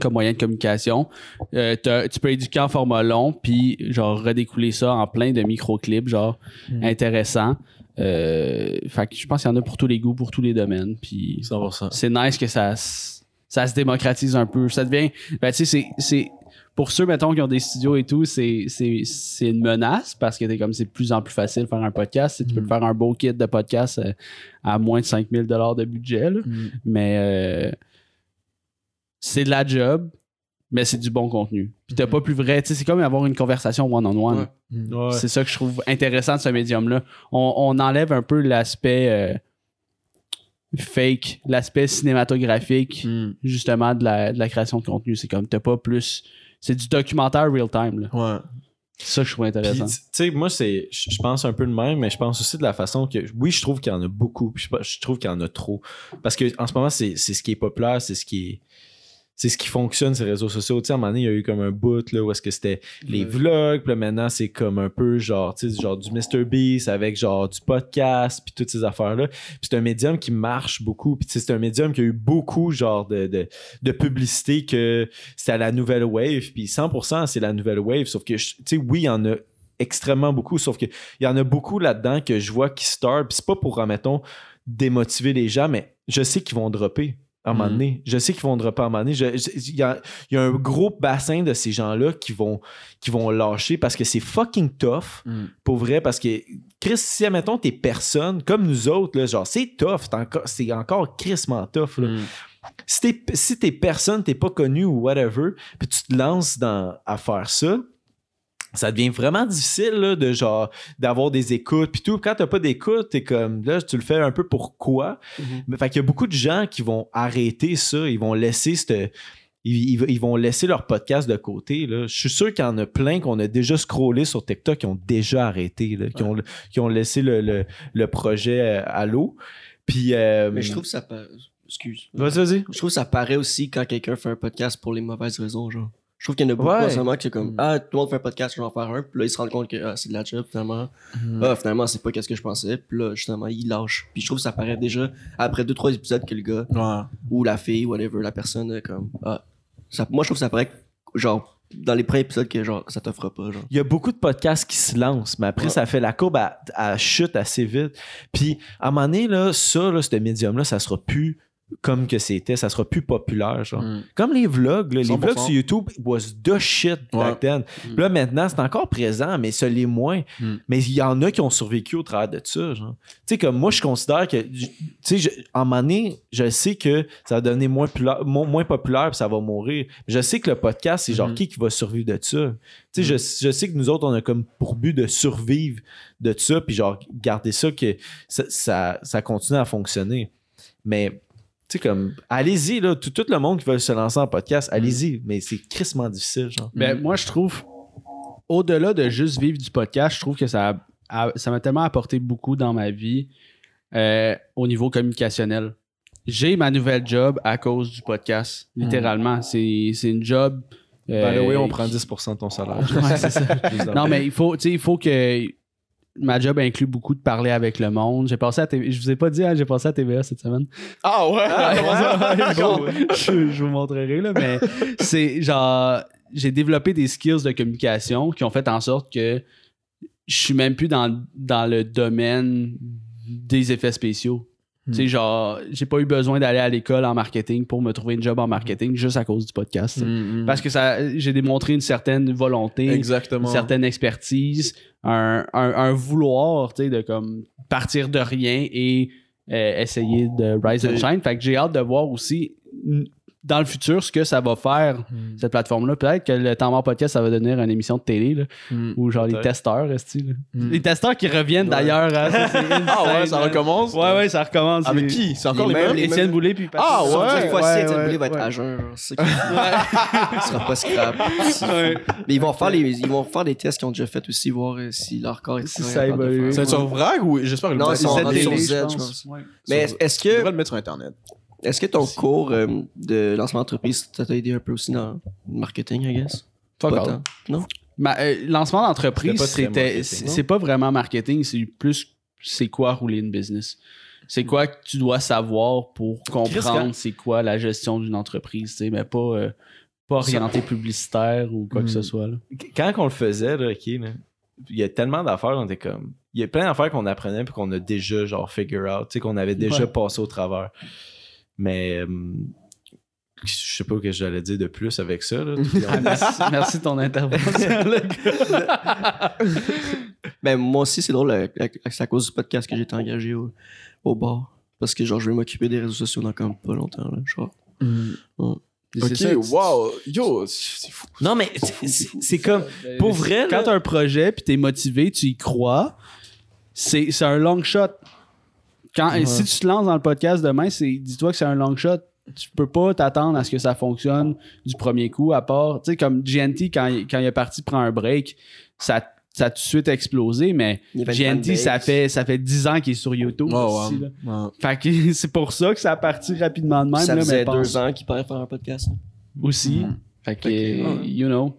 comme moyen de communication. Euh, tu peux éduquer en format long, puis genre redécouler ça en plein de micro-clips, genre Mm. intéressants. Euh, fait que je pense qu'il y en a pour tous les goûts, pour tous les domaines. Puis 100%. c'est nice que ça, ça se démocratise un peu. Ça devient. Ben, tu sais, c'est- c'est. Pour ceux, mettons, qui ont des studios et tout, c'est c'est- c'est une menace parce que t'es comme c'est de plus en plus facile de faire un podcast. Tu peux Mm. faire un beau kit de podcast euh, à moins de 5000 de budget. là. Mm. Mais euh, c'est de la job, mais c'est du bon contenu. Puis t'as pas plus vrai. Tu sais, c'est comme avoir une conversation one-on-one. Ouais. Ouais. C'est ça que je trouve intéressant de ce médium-là. On, on enlève un peu l'aspect euh, fake, l'aspect cinématographique, Mm. justement, de la, de la création de contenu. C'est comme, t'as pas plus. C'est du documentaire real-time. là. Ouais. C'est ça que je trouve intéressant. tu sais, moi, c'est, je je pense un peu de même, mais je pense aussi de la façon que, oui, je trouve qu'il y en a beaucoup, puis je, je trouve qu'il y en a trop. Parce que en ce moment, c'est, c'est ce qui est populaire, c'est ce qui est, c'est ce qui fonctionne les réseaux sociaux. Tu sais, à un moment donné, il y a eu comme un bout, là, où est-ce que c'était les vlogs, puis là, maintenant, c'est comme un peu genre, tu sais, genre du Mr. Beast avec genre du podcast, puis toutes ces affaires-là. Puis c'est un médium qui marche beaucoup, puis tu sais, c'est un médium qui a eu beaucoup, genre, de, de, de publicité que c'était la nouvelle wave, puis 100% c'est la nouvelle wave, sauf que, tu sais, oui, il y en a extrêmement beaucoup, sauf que il y en a beaucoup là-dedans que je vois qui start, puis c'est pas pour, admettons, démotiver les gens, mais je sais qu'ils vont dropper à un moment Mhm. donné. Je sais qu'ils vont dropper à un moment donné. Il y, a, il y a un gros bassin de ces gens-là qui vont, qui vont lâcher parce que c'est fucking tough, Mm. pour vrai, parce que Chris, si, admettons, t'es personne, comme nous autres, là, genre, c'est tough, c'est encore, crissement tough, là Mm. si t'es, si t'es personne, t'es pas connu ou whatever, puis tu te lances dans, à faire ça, ça devient vraiment difficile là, de genre d'avoir des écoutes puis tout. Quand t'as pas d'écoute, t'es comme là, tu le fais un peu pour quoi? Mhm. Mais fait qu'il y a beaucoup de gens qui vont arrêter ça, ils vont laisser cette. Ils, vont laisser leur podcast de côté. Là. Je suis sûr qu'il y en a plein qu'on a déjà scrollé sur TikTok qui ont déjà arrêté, là, qui, ont, qui ont laissé le, le- le projet euh, à l'eau. Puis. euh, Mais je trouve que ça paraît. Excuse. Vas-y, vas-y. Je trouve que ça paraît aussi quand quelqu'un fait un podcast pour les mauvaises raisons, genre. Je trouve qu'il y en a beaucoup Ouais. qui est comme Mm. Ah, tout le monde fait un podcast, je vais en faire un. Puis là, ils se rendent compte que ah, c'est de la job finalement. Mm. Ah, finalement, c'est pas qu'est-ce que je pensais. Puis là, justement, ils lâchent. Puis je trouve que ça paraît déjà après deux, trois épisodes que le gars Ouais. ou la fille, whatever, la personne, comme Ah. Ça, moi, je trouve que ça paraît que, genre, dans les premiers épisodes que genre, ça t'offre pas, genre. il y a beaucoup de podcasts qui se lancent, mais après, Ouais. ça fait la courbe à, à chute assez vite. Puis, à un moment donné, là, ça, là, ce médium-là, ça sera plus comme que c'était, ça sera plus populaire, genre. Mm. Comme les vlogs, là, les 100%. vlogs sur YouTube was the shit back then. Puis Là, maintenant, c'est encore présent, mais ça l'est moins. Mm. Mais il y en a qui ont survécu au travers de ça. Tu sais, comme moi, je considère que, tu sais, en moment donné, je sais que ça va devenir moins, moins populaire puis ça va mourir. Je sais que le podcast, c'est genre qui qui va survivre de ça. Tu sais, je, je sais que nous autres, on a comme pour but de survivre de ça puis genre garder ça, que ça, ça, ça continue à fonctionner. Mais, tu sais, comme, allez-y, là, tout, tout le monde qui veut se lancer en podcast, allez-y, mais c'est crissement difficile, genre. Ben, moi, je trouve, au-delà de juste vivre du podcast, je trouve que ça a- a- ça m'a tellement apporté beaucoup dans ma vie euh, au niveau communicationnel. J'ai ma nouvelle job à cause du podcast, littéralement. C'est c'est une job. euh, way, on prend qui- 10% de ton salaire. Ouais, c'est ça. Juste Non, mais il faut, tu sais, il faut que ma job inclut beaucoup de parler avec le monde. J'ai passé à TV... Je vous ai pas dit, hein, j'ai passé à TVA cette semaine. Ah ouais! je, je vous montrerai, là, mais c'est genre, j'ai développé des skills de communication qui ont fait en sorte que je suis même plus dans, dans le domaine des effets spéciaux. Tu sais, genre, j'ai pas eu besoin d'aller à l'école en marketing pour me trouver une job en marketing juste à cause du podcast. tu sais. Mm, mm. Parce que ça, j'ai démontré une certaine volonté, Exactement. une certaine expertise, un, un, un vouloir, tu sais, de comme partir de rien et euh, essayer de rise and shine. Fait que j'ai hâte de voir aussi dans le futur ce que ça va faire, Mm. cette plateforme-là. Peut-être que le temps mort podcast, ça va devenir une émission de télé, là, Mm. ou genre les testeurs, esti, là? Mm. Les testeurs qui reviennent d'ailleurs. hein, c'est Ah ouais, ça là. recommence? Ouais, ouais, ça recommence. Avec C'est- qui? C'est encore Les les, mêmes, Étienne Boulay puis Patrick. Ah ouais? Cette fois-ci, Étienne Boulay va être ouais. à jeun. c'est Il sera pas scrap. Mais ils vont, faire les, ils vont faire des tests qu'ils ont déjà fait aussi, voir euh, si leur corps est Si ça évolue. C'est sur Vrag ou j'espère que le Non, télé, sur Z, je pense. Mais est-ce Tu devrais que, le mettre sur Internet. Est-ce que ton cours euh, de lancement d'entreprise, ça t'a aidé un peu aussi dans le marketing, I guess? Fuck Pas tant. Non? Ma- euh, lancement d'entreprise, C'était c'est pas vraiment marketing, c'est plus c'est quoi rouler une business. C'est quoi que tu dois savoir pour comprendre c'est quoi la gestion d'une entreprise, tu sais, mais pas euh, pas orienté publicitaire ou quoi que ce Mm. soit. là. quand on le faisait, là, ok, là, il y a tellement d'affaires, on était comme. Il y a plein d'affaires qu'on apprenait puis qu'on a déjà genre figure out, tu sais, qu'on avait déjà Ouais. passé au travers. Mais euh, je sais pas ce que j'allais dire de plus avec ça. Là, Ah, merci, merci de ton intervention. le gars. Ben, moi aussi, c'est drôle, euh, euh, c'est à cause du podcast que j'ai été engagé au, au bar. Parce que, genre, je vais m'occuper des réseaux sociaux dans quand même pas longtemps, là, genre. C'est Ok, ça, wow. Yo, c'est fou. Non, mais c'est- comme. Pour vrai, Quand t'as un projet puis t'es motivé, tu y crois, c'est c'est un long shot. Quand, Ouais. Si tu te lances dans le podcast demain, c'est dis-toi que c'est un long shot. Tu peux pas t'attendre à ce que ça fonctionne du premier coup, à part, tu sais, comme GNT, quand, il- quand il est parti prendre un break, ça, ça a tout de suite explosé, mais GNT, ça fait, ça fait 10 ans qu'il est sur YouTube. Ouais, aussi, là. Fait que c'est pour ça que ça a parti rapidement de même. ça là, faisait mais pense deux ans qu'il paraît faire un podcast. aussi. Que, Fait que, ouais. you know.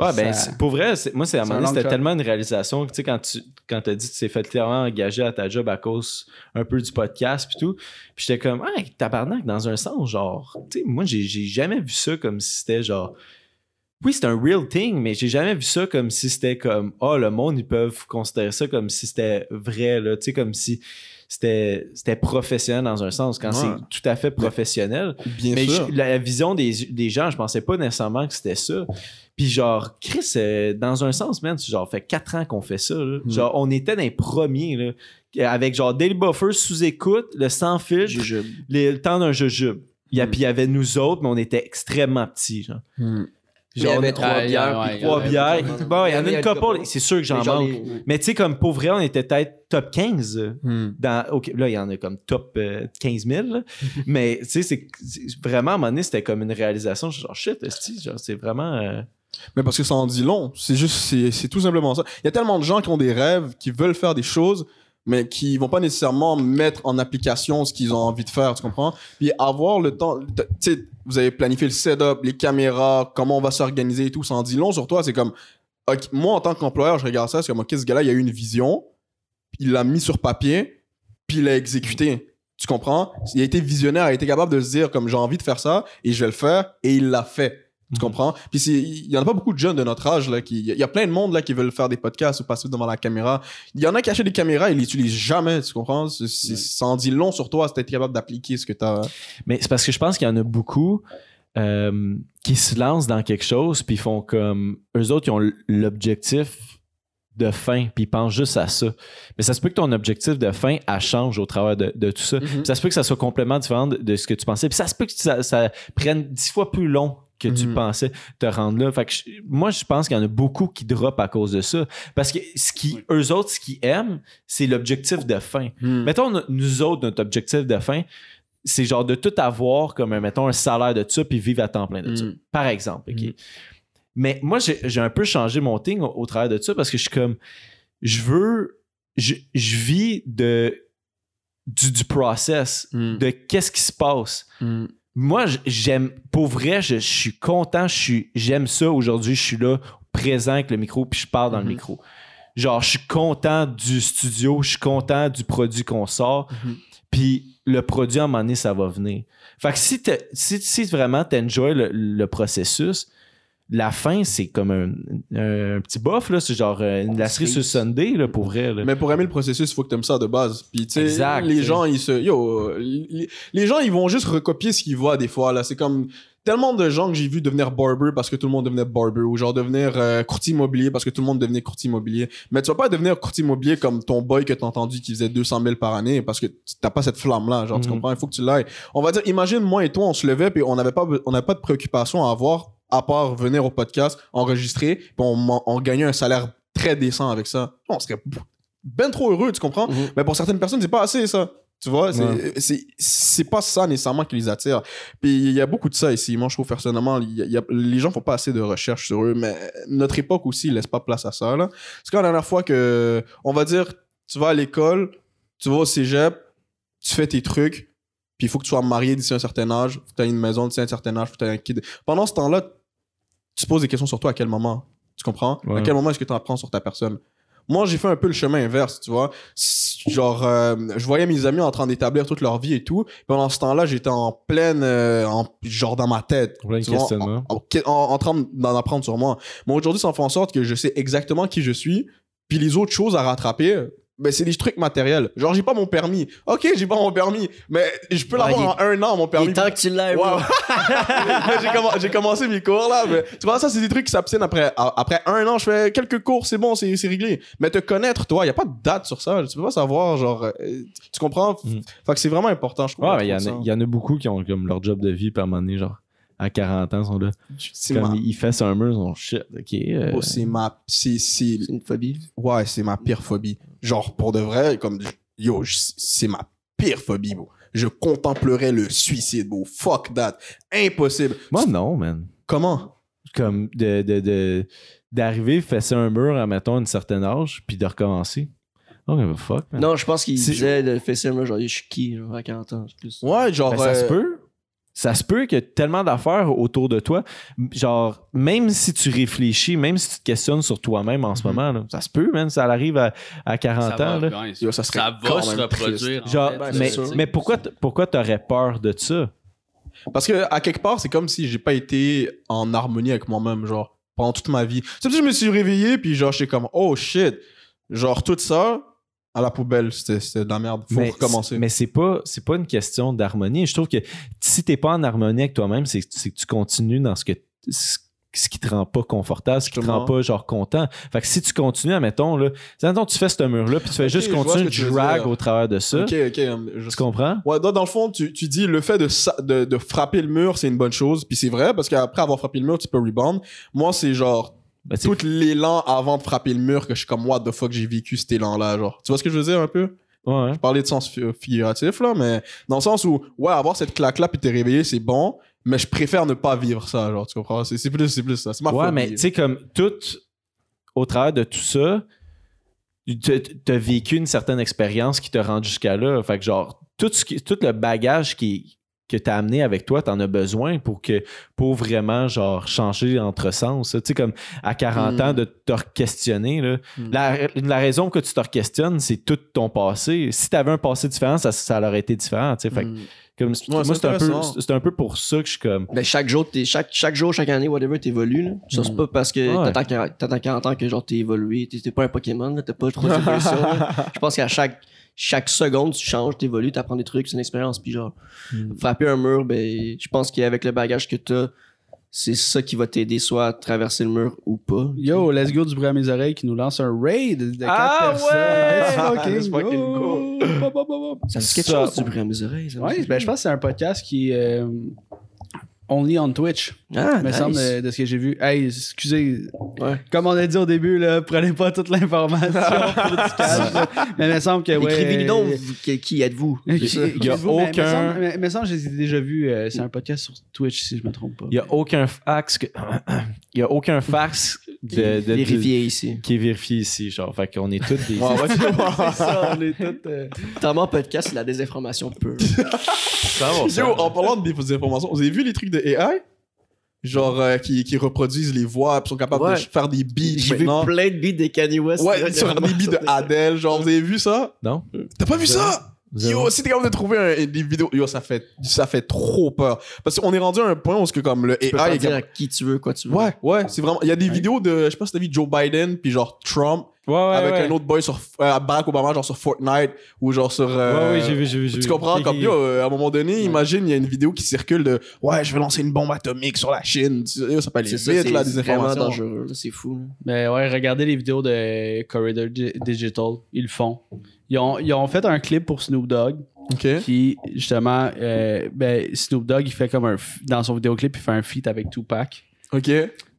Ouais, ben, pour vrai, moi, c'est à un moment c'était tellement une réalisation que, tu sais, quand tu quand as dit que tu t'es fait clairement engager à ta job à cause un peu du podcast puis tout, puis j'étais comme, ah, tabarnak, dans un sens, genre, tu sais, moi, j'ai j'ai jamais vu ça comme si c'était genre. Oui, c'est un real thing, mais j'ai jamais vu ça comme si c'était comme, ah, le monde, ils peuvent considérer ça comme si c'était vrai, là, tu sais, comme si c'était c'était professionnel dans un sens, quand Ouais. c'est tout à fait professionnel. Bien Mais sûr. je- la, vision des, des gens, je pensais pas nécessairement que c'était ça. Puis genre, Chris, euh, dans un sens, man, c'est genre fait quatre ans qu'on fait ça. là. Mm. Genre, on était dans les premiers, là, avec genre Daily Buffer sous écoute, le sans filtre, les- le temps d'un jujube. Mm. Puis il y avait nous autres, mais on était extrêmement petits. Genre, Hmm. Il y avait on- trois Ah, bières. ouais, puis trois ouais, bières. ouais. Bon, il y en a une le couple, c'est sûr que j'en genre, manque. les- Mais tu sais, comme pour vrai, on était peut-être top 15. euh, Hmm. dans ok là il y en a comme top euh, 15 000 là. mais tu sais c'est vraiment à un moment donné c'était comme une réalisation je suis genre shit esti, genre c'est vraiment euh, Mais parce que ça en dit long. C'est juste, c'est c'est tout simplement ça. Il y a tellement de gens qui ont des rêves, qui veulent faire des choses, mais qui vont pas nécessairement mettre en application ce qu'ils ont envie de faire, tu comprends? Puis avoir le temps, tu sais, vous avez planifié le setup, les caméras, comment on va s'organiser et tout, ça en dit long sur toi. C'est comme, moi en tant qu'employeur, je regarde ça, c'est comme, ok, ce gars-là, il a eu une vision, il l'a mis sur papier, puis il l'a exécuté. Tu comprends? Il a été visionnaire, il a été capable de se dire, comme, j'ai envie de faire ça, et je vais le faire, et il l'a fait. Tu comprends? Puis il y en a pas beaucoup de jeunes de notre âge là qui il y a plein de monde là qui veulent faire des podcasts ou passer devant la caméra. Il y en a qui achètent des caméras, ils l'utilisent jamais, tu comprends? C'est- Ça en dit long sur toi, c'est être capable d'appliquer ce que tu as. mais c'est parce que je pense qu'il y en a beaucoup euh, qui se lancent dans quelque chose puis font comme eux autres ils ont l'objectif de fin puis ils pensent juste à ça mais ça se peut que ton objectif de fin elle change au travers de, de tout ça Puis ça se peut que ça soit complètement différent de, de ce que tu pensais puis ça se peut que ça, ça prenne dix fois plus long que tu Mhm. pensais te rendre là. Fait que je- moi, je pense qu'il y en a beaucoup qui drop à cause de ça. Parce que ce qui, eux autres, ce qu'ils aiment, c'est l'objectif de fin. Mettons, no- nous autres, notre objectif de fin, c'est genre de tout avoir comme, un, mettons, un salaire de ça puis vivre à temps plein de ça. Mm. Par exemple. OK? Mm. Mais moi, j'ai un peu changé mon thing au, au travers de ça parce que je suis comme, je veux, je, je vis de, du, du process, de qu'est-ce qui se passe. Moi, j'aime, pour vrai, je, je suis content, je suis, j'aime ça. Aujourd'hui, je suis là, présent avec le micro, puis je parle dans le Mhm. micro. Genre, je suis content du studio, je suis content du produit qu'on sort, Mhm. puis le produit, à un moment donné, ça va venir. Fait que si, si, si vraiment tu enjoy le, le processus, la fin, c'est comme un, un petit bof, là. C'est genre euh, une lacerie sur Sunday, là, pour vrai. Là. Mais pour aimer le processus, il faut que tu aimes ça de base. Puis, tu sais, Exact, les gens, ils se. Yo, les, les gens, ils vont juste recopier ce qu'ils voient des fois, là. C'est comme. Tellement de gens que j'ai vu devenir barber parce que tout le monde devenait barber ou genre devenir euh, courtier immobilier parce que tout le monde devenait courtier immobilier. Mais tu vas pas devenir courtier immobilier comme ton boy que t'as entendu qui faisait 200 000 par année parce que t'as pas cette flamme-là. Genre, tu Mhm. comprends? Il faut que tu l'ailles. On va dire, imagine, moi et toi, on se levait puis on n'avait pas, on n'avait pas de préoccupation à avoir à part venir au podcast, enregistrer, puis on, gagnait un salaire très décent avec ça. On serait ben trop heureux, tu comprends? Mhm. Mais pour certaines personnes, c'est pas assez ça. Tu vois, c'est Ouais. c'est pas ça nécessairement qui les attire. Puis il y a beaucoup de ça ici. Moi, je trouve personnellement, il y a- il y a- les gens font pas assez de recherches sur eux, mais notre époque aussi laisse pas place à ça. là. C'est quand la dernière fois que, on va dire, tu vas à l'école, tu vas au cégep, tu fais tes trucs, puis il faut que tu sois marié d'ici un certain âge, faut que tu aies une maison d'ici un certain âge, faut que tu aies un kid. Pendant ce temps-là, tu te poses des questions sur toi à quel moment. Tu comprends? À quel moment est-ce que tu apprends sur ta personne? Moi, j'ai fait un peu le chemin inverse, tu vois. Genre, euh, je voyais mes amis en train d'établir toute leur vie et tout. Pendant ce temps-là, j'étais en pleine, euh, en, genre dans ma tête. Vois. En, en- en- en train d'en apprendre sur moi. Mais aujourd'hui, ça fait en sorte que je sais exactement qui je suis. Puis les autres choses à rattraper, ben, c'est des trucs matériels. Genre, j'ai pas mon permis. Ok, j'ai pas mon permis. Mais je peux Ouais, l'avoir en un an, mon permis. temps que tu bro. ouais. j'ai, commen- j'ai commencé mes cours là. Mais, tu vois, ça, c'est des trucs qui s'abstiennent après. a- Après un an, je fais quelques cours, c'est bon, c'est, c'est réglé. Mais te connaître, toi, il y a pas de date sur ça. Tu peux pas savoir, genre. euh, tu comprends? Mm. Fait que c'est vraiment important, je trouve. Ouais, mais il y, en a- il y en a beaucoup qui ont comme leur job de vie, puis à un moment donné, genre, à 40 ans, sont là. C'est Comme ma, ils fassent un mur, ils sont shit, ok. euh, oh, c'est ma, c'est, c'est, C'est une phobie. ouais, c'est ma pire phobie. Genre, pour de vrai, comme, yo, c'est ma pire phobie, bro. Je contemplerais le suicide, bro. Fuck that. Impossible. Moi, non, man. Comment? Comme de, de, de- d'arriver, fesser un mur à, mettons, une certaine âge, puis de recommencer. Oh, mais fuck, man. Non, je pense qu'il C'est- disait de faire ça, moi, genre, je suis qui, genre, à 40 ans, plus. Ouais, genre. Ben, ça se euh, peut. Ça se peut qu'il y ait tellement d'affaires autour de toi. Genre, même si tu réfléchis, même si tu te questionnes sur toi-même en ce moment, là, ça se peut, man. Ça arrive à, à 40 Ça ans. va, là. ça serait Ça quand va se même reproduire. en Genre, fait. Ben, mais, mais pourquoi, pourquoi t'aurais peur de ça? Parce que à quelque part, c'est comme si j'ai pas été en harmonie avec moi-même, genre, pendant toute ma vie. C'est si je me suis réveillé, puis genre, j'étais comme, oh shit. Genre, tout ça, à la poubelle, c'était de la merde. Faut mais, recommencer. Mais c'est pas, c'est pas une question d'harmonie. Je trouve que si t'es pas en harmonie avec toi-même, c'est que tu continues dans ce que ce ce qui te rend pas confortable, ce qui te Justement. rend pas genre content. Fait que si tu continues, admettons, là, admettons, tu fais ce mur-là, puis tu fais juste continuer de drag au travers de ça. Ok, ok. um, je- Tu comprends? Ouais, dans, dans le fond, tu, tu dis le fait de, de, de frapper le mur, c'est une bonne chose. Puis c'est vrai, parce qu'après avoir frappé le mur, tu peux rebound. Moi, c'est genre Ben, tout l'élan avant de frapper le mur que je suis comme, what the fuck, j'ai vécu cet élan-là. Genre, tu vois ce que je veux dire un peu? ouais. parler de sens fi- figuratif, là, mais dans le sens où, ouais, avoir cette claque-là puis t'es réveillé, c'est bon, mais je préfère ne pas vivre ça, genre, tu comprends? C'est plus, c'est plus ça. C'est ma Ouais, phobie. mais tu sais, comme tout, au travers de tout ça, tu as vécu une certaine expérience qui t'a rendu jusqu'à là. Fait que genre, tout, ce qui, tout le bagage qui, que t'as amené avec toi, t'en as besoin pour que pour vraiment genre changer entre sens. Tu sais, comme à 40 Mm. ans de te questionner. Là. Mm. La, la raison que tu te questionnes, c'est tout ton passé. Si t'avais un passé différent, ça, ça aurait été différent. Tu sais. Fait Mm. comme, Ouais, moi, c'est un, peu, intéressant. c'est un peu pour ça que je suis comme. Ben, chaque jour, t'es, chaque, chaque jour, chaque année, whatever, t'évolues. Ça, c'est Mm. pas parce que Ouais. t'attends, 40 t'attends 40 ans que, genre, t'es évolué. T'es, pas un Pokémon. T'as pas trop là. Je pense qu'à chaque, chaque seconde, tu changes, t'évolues, t'apprends des trucs, c'est une expérience. Puis, genre, Mm. frapper un mur, ben, je pense qu'avec le bagage que t'as, c'est ça qui va t'aider soit à traverser le mur ou pas. Yo, let's go du bruit à mes oreilles qui nous lance un raid de 4 Ah personnes. ouais! Let's fucking go! Ba. Ça dit quelque chose du bruit à mes oreilles, ça. Ouais, ben, je pense que c'est un podcast qui euh, only on Twitch, Ah, me nice. semble, de, de ce que j'ai vu. Hey, excusez, Ouais. comme on a dit au début, là, prenez pas toute l'information. Mais il me semble que, ouais... Écrivez-nous donc, vous, qui, qui êtes-vous? il y a aucun- Mais, me semble que j'ai déjà vu, euh, c'est un podcast sur Twitch, si je me trompe pas. Il n'y a aucun fax que- il y a aucun fax de, de- de- Vérifiez ici. qui est vérifié ici genre fait qu'on est tous des Ouais, ouais, c'est ça, on est tous... euh, Notamment, podcast, c'est la désinformation pure. Yo, en parlant de des informations, vous avez vu les trucs de AI? Genre, euh, qui, qui reproduisent les voix, puis sont capables Ouais. de faire des beats J'ai vu maintenant. plein de beats de Kanye West. Ouais, sur des beats de Adele, genre, vous avez vu ça? non T'as pas vu ça? Yo, si t'es capable de trouver un- des vidéos, yo, ça fait, ça fait trop peur. Parce qu'on est rendu à un point où ce que comme le Tu peux AI pas est dire capable- à qui tu veux, quoi tu veux. Ouais, ouais, c'est vraiment. Il y a des vidéos de, je sais pas si t'as vu Joe Biden puis genre Trump Ouais, ouais. avec ouais. un autre boy sur euh, Barack Obama genre sur Fortnite ou genre sur. euh, Ouais, ouais, j'ai vu, j'ai vu. j'ai Tu comprends? Comme yo, euh, à un moment donné, imagine il y a une vidéo qui circule de ouais, je vais lancer une bombe atomique sur la Chine. Yo, ça peut aller vite c'est là des informations. dangereux, c'est fou. Mais ouais, regardez les vidéos de Corridor Di- Digital. Ils le font. Ils ont, ils ont fait un clip pour Snoop Dogg OK. qui, justement, euh, ben, Snoop Dogg, il fait comme un. Dans son vidéoclip, il fait un feat avec Tupac. OK.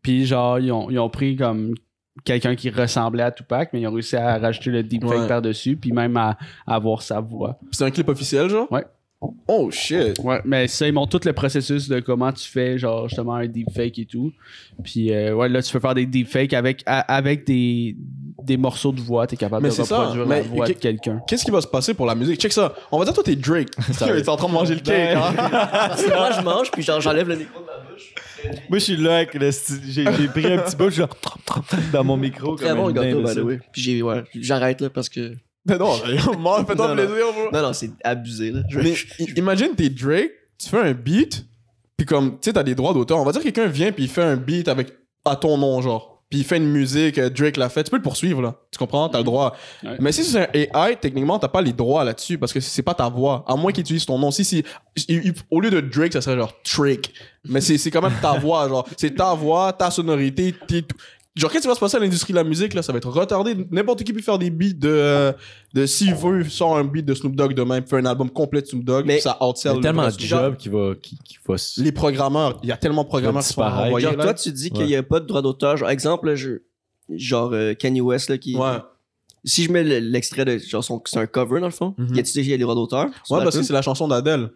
Puis, genre, ils ont, ils ont pris comme quelqu'un qui ressemblait à Tupac, mais ils ont réussi à rajouter le deepfake Ouais. par-dessus, puis même à, à avoir sa voix. C'est un clip officiel genre? Ouais. Oh shit. Ouais, mais ça, ils montrent tout le processus de comment tu fais, genre, justement, un deepfake et tout. Puis, euh, ouais, là, tu peux faire des deepfakes avec, des, des morceaux de voix. T'es capable Mais de c'est ça, reproduire mais la voix de quelqu'un. Qu'est-ce qui va se passer pour la musique? Check ça. On va dire toi t'es Drake. T'es en train de manger le cake. hein? Parce que moi, je mange, puis genre, j'enlève le micro de ma bouche. Moi, je suis là avec le J'ai pris un petit bout, je suis là, dans mon micro. Très comme bon, le gâteau, by the way. Puis j'ai, ouais, j'arrête là parce que. Mais non, mange, fais-toi Non, non. plaisir, bro. Non, non, c'est abusé, là. Je- Mais imagine t'es Drake, tu fais un beat, puis comme, tu sais, t'as des droits d'auteur. On va dire que quelqu'un vient puis il fait un beat avec à ton nom, genre. Puis il fait une musique, euh, Drake l'a fait. Tu peux le poursuivre, là. Tu comprends? T'as le droit. Ouais. Mais si c'est un AI, techniquement, t'as pas les droits là-dessus parce que c'est pas ta voix. À moins qu'il utilise ton nom. Si, si, il- il- au lieu de Drake, ça serait genre Trick. Mais c'est c'est quand même ta voix, genre. C'est ta voix, ta sonorité, tes- tout. Genre, qu'est-ce qui va se passer à l'industrie de la musique, là? Ça va être retardé. N'importe qui peut faire des beats de, euh, de s'il veut, sort un beat de Snoop Dogg demain, fait un album complet de Snoop Dogg, Mais- ça Il y outsell a le tellement de jobs qui va, qui, qui va se- les programmeurs, il y a tellement de programmeurs qui sont envoyés. Genre, toi, tu dis qu'il n'y a pas de droit d'auteur. Genre, exemple, je... genre euh, Kanye West, là, qui. Ouais. Si je mets le- l'extrait de. Genre, son- c'est un cover, dans le fond. Mhm. Y a-tu déjà des droits d'auteur? Ouais, parce que c'est la chanson d'Adèle.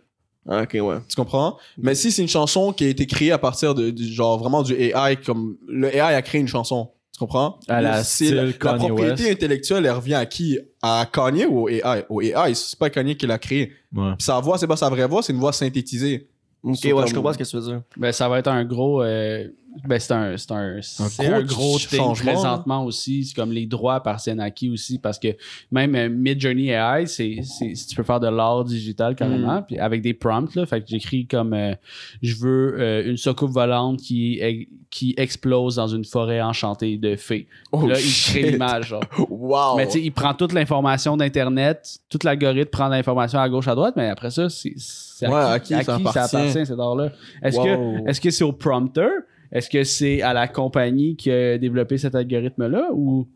Ah, ok, ouais. Tu comprends? Mais si c'est une chanson qui a été créée à partir de, du- genre vraiment du AI, comme le AI a créé une chanson. Tu comprends? À la style la, propriété West. intellectuelle, elle revient à qui? À Kanye ou au AI? Au AI, c'est pas Kanye qui l'a créé. Ouais. Puis sa voix, c'est pas sa vraie voix, c'est une voix synthétisée. Ok, ouais, je comprends ce que tu veux dire. Ben, ça va être un gros. euh, ben, c'est un, c'est un, c'est gros un gros thing présentement aussi. C'est comme les droits appartiennent à qui aussi? Parce que même euh, Midjourney AI, c'est, c'est, tu peux faire de l'art digital carrément. Puis avec des prompts, là. Fait que j'écris comme euh, je veux euh, une soucoupe volante qui, qui explose dans une forêt enchantée de fées. Oh, là, il crée l'image. Wow! Mais tu sais, il prend toute l'information d'Internet, toute l'algorithme prend l'information à gauche, à droite, mais après ça, c'est, c'est Ouais, à qui ça appartient? cet art-là? Est-ce Wow. que est-ce que c'est au prompter? Est-ce que c'est à la compagnie qui a développé cet algorithme-là? Ou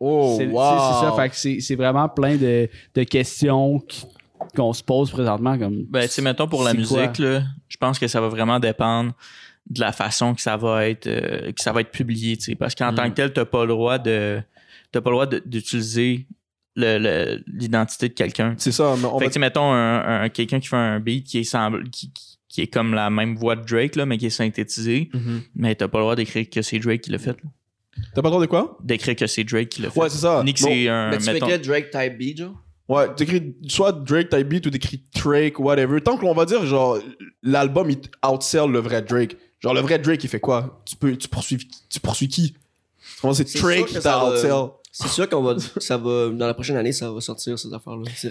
oh, c'est, wow! c'est- ça? Fait que c'est, c'est vraiment plein de, de questions qui- qu'on se pose présentement comme. Ben, tu sais, mettons pour la musique, là, je pense que ça va vraiment dépendre de la façon que ça va être, euh, que ça va être publié, tu sais. Parce qu'en Mm. tant que tel, t'as pas le droit de, t'as pas le droit de- d'utiliser le- le- l'identité de quelqu'un. C'est ça, mais on Fait va que, tu mettons, un, un- quelqu'un qui fait un beat qui est, semble, qui, qui- qui est comme la même voix de Drake, là, mais qui est synthétisé, Mhm. mais t'as pas le droit d'écrire que c'est Drake qui l'a fait. là. T'as pas le droit de quoi? D'écrire que c'est Drake qui l'a fait. Ouais, c'est ça. Ni que Non. c'est un. Mais tu mettons- Drake type beat, genre? Ouais, t'écris soit Drake type beat ou t'écris Drake, whatever. Tant que l'on va dire, genre, l'album, il outsell le vrai Drake. Genre, le vrai Drake, il fait quoi? Tu peux, tu poursuis, tu poursuis qui? Comment c'est C'est Drake sûr qui t'a outsell? C'est sûr qu'on va. Ça va. Dans la prochaine année, ça va sortir, ces affaires-là. C'est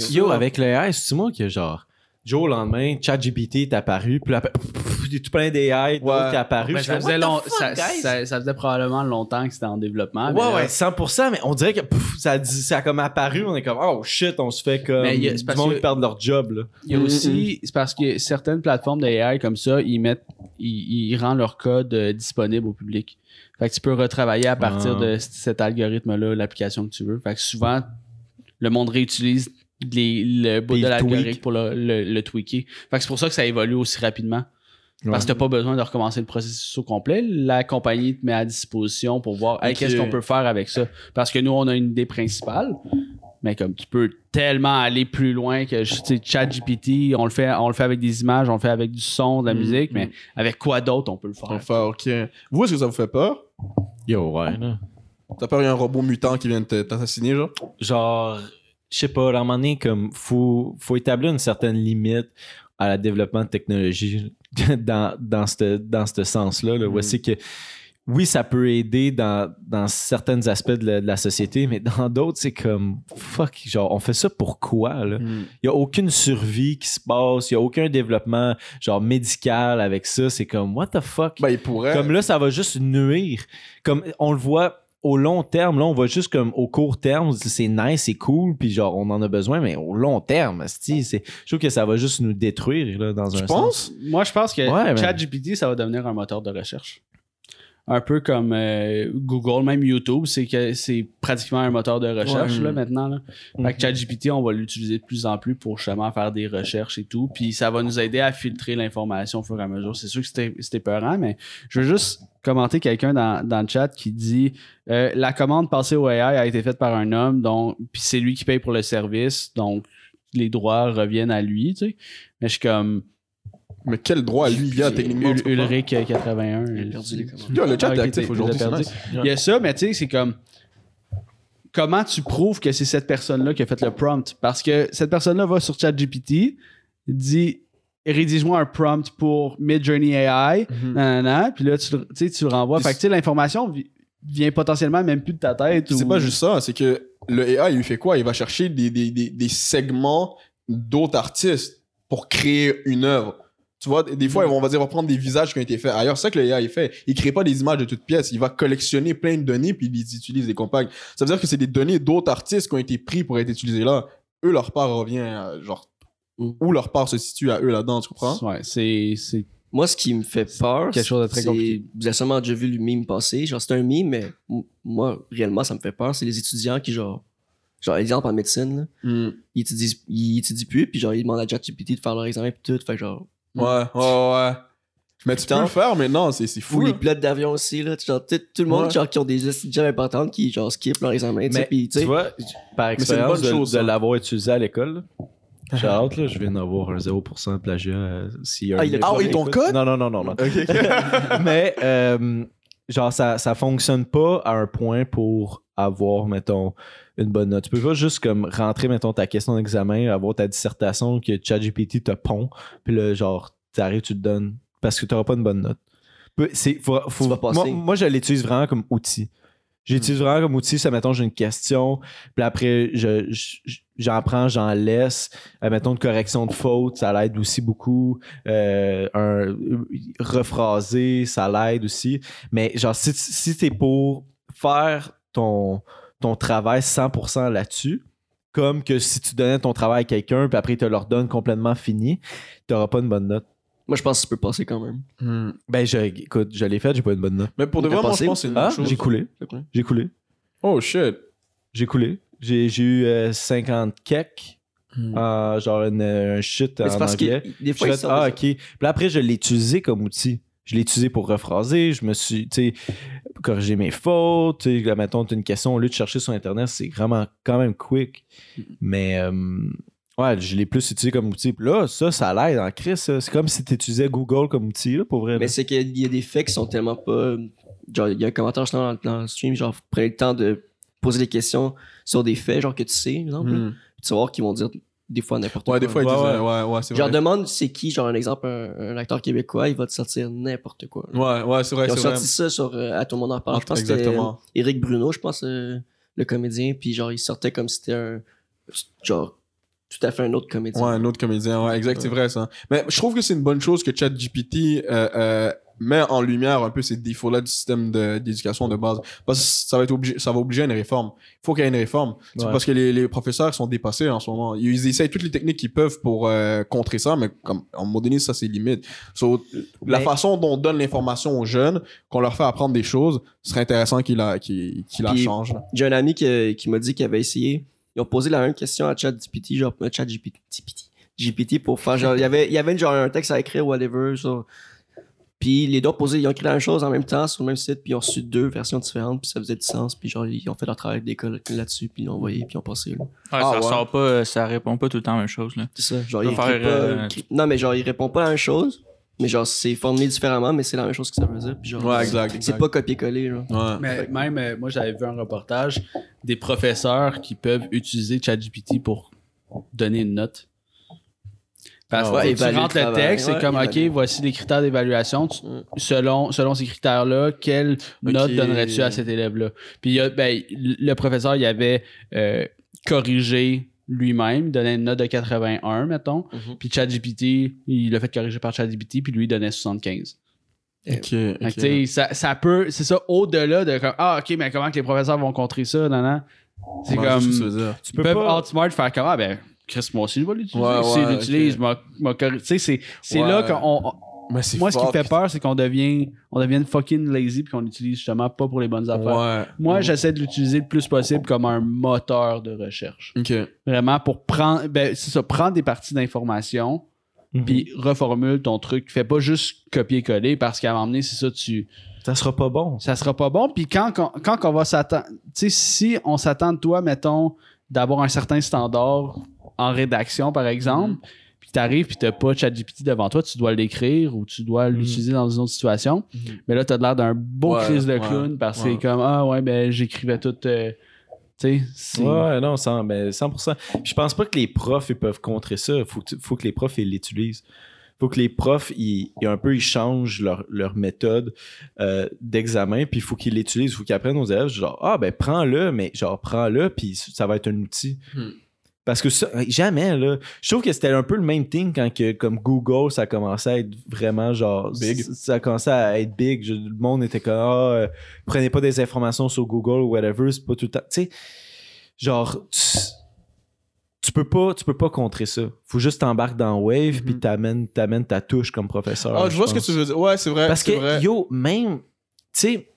c'est- yo, avec le AI, c'est moi que genre, Joe, au lendemain, ChatGPT est apparu, puis là, pff, pff, il y a tout plein d'AI, Ouais. qui est apparu. Ben, ça, fais, faisait long- fuck, ça, guys? ça- ça faisait probablement longtemps que c'était en développement. mais Ouais, là- ouais, 100%, mais on dirait que pff, ça, a dit- ça a comme apparu, on est comme, oh shit, on se fait comme. Mais a- du monde qui perd leur job, là. Il y a aussi, c'est parce que certaines plateformes d'AI comme ça, ils mettent, ils, ils rendent leur code euh, disponible au public. Fait que tu peux retravailler à partir Ah. de cet algorithme-là, l'application que tu veux. Fait que souvent, le monde réutilise les- le bout Puis de l'algorithme pour le, le, le tweaker. Fait que c'est pour ça que ça évolue aussi rapidement. Parce que t'as pas besoin de recommencer le processus au complet. La compagnie te met à disposition pour voir hey, qu'est-ce qu'on peut faire avec ça? Parce que nous, on a une idée principale. Mais comme tu peux tellement aller plus loin que ChatGPT, on le fait, on le fait avec des images, on le fait avec du son, de la Mm, musique, mais avec quoi d'autre on peut le faire? Enfin, ok. Vous, est-ce que ça vous fait peur? Yo, ouais. T'as peur qu'il y ait un robot mutant qui vienne te- t'assassiner, genre? genre, je sais pas, à un moment donné, comme, faut, faut établir une certaine limite à la développement de technologie dans, dans ce dans sens-là, là, où Mm. c'est que oui, ça peut aider dans, dans certains aspects de la, de la société, mais dans d'autres, c'est comme fuck, genre, on fait ça pour quoi. Il y a aucune survie qui se passe, il y a aucun développement, genre, médical avec ça. C'est comme, what the fuck? Ben, il pourrait. Comme là, ça va juste nuire. Comme on le voit au long terme, là, on voit juste comme au court terme, c'est nice, c'est cool, puis genre, on en a besoin, mais au long terme, je trouve que ça va juste nous détruire, là, dans un Tu sens. penses? Moi, je pense que Ouais, ChatGPT, ça va devenir un moteur de recherche. Un peu comme euh, Google, même YouTube, c'est que c'est pratiquement un moteur de recherche Ouais. là, maintenant. Là. Mhm. Fait que ChatGPT, on va l'utiliser de plus en plus pour justement faire des recherches et tout. Puis ça va nous aider à filtrer l'information au fur et à mesure. C'est sûr que c'était c'était peurant, mais je veux juste commenter quelqu'un dans, dans le chat qui dit euh, la commande passée au AI a été faite par un homme, donc puis c'est lui qui paye pour le service, donc les droits reviennent à lui. Tu sais. Mais je suis comme Mais quel droit lui il y a techniquement? Ul-? Ulrich euh, 81. J'ai perdu les commandes. Yo, le chat Ah, est ok, actif aujourd'hui. Il y a ça, mais tu sais, c'est comme. Comment tu prouves que c'est cette personne-là qui a fait le prompt? Parce que cette personne-là va sur ChatGPT, dit rédige-moi un prompt pour Midjourney AI, Mhm. nanana, puis là, tu, le- tu le renvoies. Puis Fait que tu sais, l'information vi- vient potentiellement même plus de ta tête. C'est pas juste ça, c'est que le AI, il fait quoi? Il va chercher des, des, des, des segments d'autres artistes pour créer une œuvre. Tu vois, des fois, on va dire, on va prendre des visages qui ont été faits ailleurs. C'est ça que le AI fait. Il crée pas des images de toutes pièces. Il va collectionner plein de données puis il les utilise, les compagnes. Ça veut dire que c'est des données d'autres artistes qui ont été pris pour être utilisées là. Eux, leur part revient, à, genre, Mm. où leur part se situe à eux là-dedans, tu comprends? Ouais, c'est. c'est- Moi, ce qui me fait peur, quelque chose de très c'est- compliqué. Vous avez sûrement déjà vu le meme passer. Genre, c'est un meme, mais moi, réellement, ça me fait peur. C'est les étudiants qui, genre, genre, exemple en médecine, là, Mm. ils étudient, ils étudient plus, puis genre, ils demandent à ChatGPT de faire leur examen, puis tout. Fait genre, Ouais, ouais, ouais. Mais tu peux le faire maintenant, c'est c'est fou. Ou les pilotes d'avion aussi, là. Genre, tout, tout le monde, Ouais. genre, qui ont des étudiants importantes, qui, genre, skip leur examen, Mais puis, tu vois, par expérience de, chose, de l'avoir utilisé à l'école, j'ai hâte, là, je viens d'avoir un 0% de plagiat. euh, un Ah, il a- Ah oui, ton code? Non, non, non, non. Mais, euh, genre, ça, ça fonctionne pas à un point pour avoir, mettons, une bonne note. Tu peux pas juste comme rentrer, mettons, ta question d'examen, avoir ta dissertation que ChatGPT te pond, puis là, genre, t'arrives, tu te donnes, parce que t'auras pas une bonne note. C'est, faut, faut- moi, moi, je l'utilise vraiment comme outil. J'utilise vraiment comme outil, ça, mettons, j'ai une question, puis après, je, je- j'en prends, j'en laisse. Euh, mettons, une correction de faute, ça l'aide aussi beaucoup. Euh, un, rephraser, ça l'aide aussi. Mais genre, si, si t'es pour faire ton, ton travail 100% là-dessus, comme que si tu donnais ton travail à quelqu'un, puis après, il te le redonne complètement fini, t'auras pas une bonne note. Moi, je pense que ça peut passer quand même. Hmm. Ben, je, écoute, je l'ai fait, j'ai pas une bonne note. Mais pour de vrai, moi, passé? je pense que c'est une Ah, chose. j'ai coulé. J'ai coulé. Oh shit. J'ai coulé. J'ai j'ai eu euh, 50 kek, euh, genre une- un shit Mais en parce anglais. que des fois, Je sortent ah, ok. Puis après, je l'ai utilisé comme outil. Je l'ai utilisé pour rephraser. Je me suis, tu sais, corriger mes fautes. Tu sais, là, mettons, une question, au lieu de chercher sur Internet, c'est vraiment quand même quick. Mais, euh, ouais, je l'ai plus utilisé comme outil. Puis là, ça, ça l'aide en crise. ça. C'est comme si tu utilisais Google comme outil, là, pour vrai. là. Mais c'est qu'il y a des faits qui sont tellement pas. Genre, il y a un commentaire justement dans, dans le stream, genre, prenez le temps de poser des questions sur des faits, genre, que tu sais, exemple. là. Hmm. Puis tu vas voir qu'ils vont dire des fois n'importe quoi. Ouais, des fois, ils Ouais, disent, ouais. euh, ouais, ouais, c'est Genre, vrai. demande c'est qui, genre, un exemple, un, un acteur québécois, il va te sortir n'importe quoi. là. Ouais, ouais, c'est vrai, Ils ont vrai. sorti ça sur euh, À tout le monde en parle. Je pense que c'était Exactement. Éric Bruno, je pense, euh, le comédien. Puis genre, il sortait comme si c'était un. Genre, tout à fait un autre comédien. Ouais, un autre comédien, ouais, exact, c'est vrai ça. Mais je trouve que c'est une bonne chose que ChatGPT euh, euh, met en lumière un peu ces défauts-là du système d'éducation de, base. Parce que ça va, être obligé, ça va obliger à une réforme. Il faut qu'il y ait une réforme. C'est Ouais. Parce que les, les professeurs sont dépassés en ce moment. Ils essayent toutes les techniques qu'ils peuvent pour euh, contrer ça, mais comme, à un moment donné, ça c'est limite. So, la Mais- façon dont on donne l'information aux jeunes, qu'on leur fait apprendre des choses, ce serait intéressant qu'ils la, qu'ils la changent. J'ai un ami qui, qui m'a dit qu'il avait essayé. Ils ont posé la même question à ChatGPT, genre euh, ChatGPT, GPT, GPT pour faire genre. Il y avait, il y avait genre un texte à écrire, whatever. Sur... Puis les deux ont posé, ils ont écrit la même chose en même temps sur le même site, puis ils ont reçu deux versions différentes, puis ça faisait du sens. Puis genre, ils ont fait leur travail d'école là-dessus, puis ils l'ont envoyé, puis ils ont passé. là. Ouais, Ah, ça ouais. sort pas, ça répond pas tout le temps à la même chose. Là. C'est ça. Genre, Tu il peux écrit faire, pas- euh, Non, mais genre, il répond pas la même chose. Mais genre, c'est formulé différemment, mais c'est la même chose que ça veut dire. Puis genre, Ouais, exact, C'est pas copier-coller, genre. Ouais. Mais même, euh, moi, j'avais vu un reportage des professeurs qui peuvent utiliser ChatGPT pour donner une note. Parce que Ouais, tu rentres le texte, c'est ouais, comme, OK, voici les critères d'évaluation. Mm. Selon, selon ces critères-là, quelle note donnerais-tu à cet élève-là? Puis il y a- ben, le professeur, il avait euh, corrigé lui-même, il donnait une note de 81, mettons. Mhm. Puis ChatGPT, il l'a fait corriger par ChatGPT, puis lui, il donnait 75. Ok, Fait que, ok. tu sais, ça, ça peut, c'est ça, au-delà de comme, ah, ok, mais comment que les professeurs vont contrer ça, non, non. C'est comme, tu peux pas- outsmart faire comme, ah, ben, Chris, moi aussi, je vais l'utiliser. Ouais, l'utilise. Tu sais, c'est, c'est Ouais. là qu'on, on- Mais c'est moi, ce qui me fait peur, c'est qu'on devient, on devient fucking lazy puis qu'on l'utilise justement pas pour les bonnes affaires. Ouais. Moi, j'essaie de l'utiliser le plus possible comme un moteur de recherche. Ok. Vraiment pour prendre, ben, c'est ça, prendre des parties d'informations Mhm. puis reformule ton truc. Fais pas juste copier-coller parce qu'à un moment donné, c'est ça, tu, Ça sera pas bon. ça sera pas bon. Puis quand, quand, quand on va s'attendre, tu sais, si on s'attend de toi, mettons, d'avoir un certain standard en rédaction, par exemple, puis t'arrives puis t'as pas ChatGPT devant toi, tu dois l'écrire ou tu dois l'utiliser dans une autre situation. Mais là, t'as l'air d'un beau Ouais, crise de ouais, clown parce que ouais. c'est comme, ah ouais, ben j'écrivais tout. euh, tu sais, c'est- Ouais, non, 100, ben 100%. Puis je pense pas que les profs ils peuvent contrer ça. Faut faut que les profs ils l'utilisent. Faut que les profs ils, ils un peu ils changent leur, leur méthode euh, d'examen puis il faut qu'ils l'utilisent, il faut qu'ils apprennent aux élèves genre ah ben prends-le mais genre prends-le puis ça va être un outil. Hmm. Parce que ça, jamais là, je trouve que c'était un peu le même thing quand que comme Google ça commençait à être vraiment genre Big. Ça commençait à être big, Je- le monde était comme ah euh, prenez pas des informations sur Google ou whatever, c'est pas tout le temps. Tu sais genre tu, tu peux pas tu peux pas contrer ça faut juste t'embarques dans Wave puis t'amènes t'amènes ta touche comme professeur Ah, je vois ce que tu veux dire. Ouais, c'est vrai. parce que vrai. yo même tu sais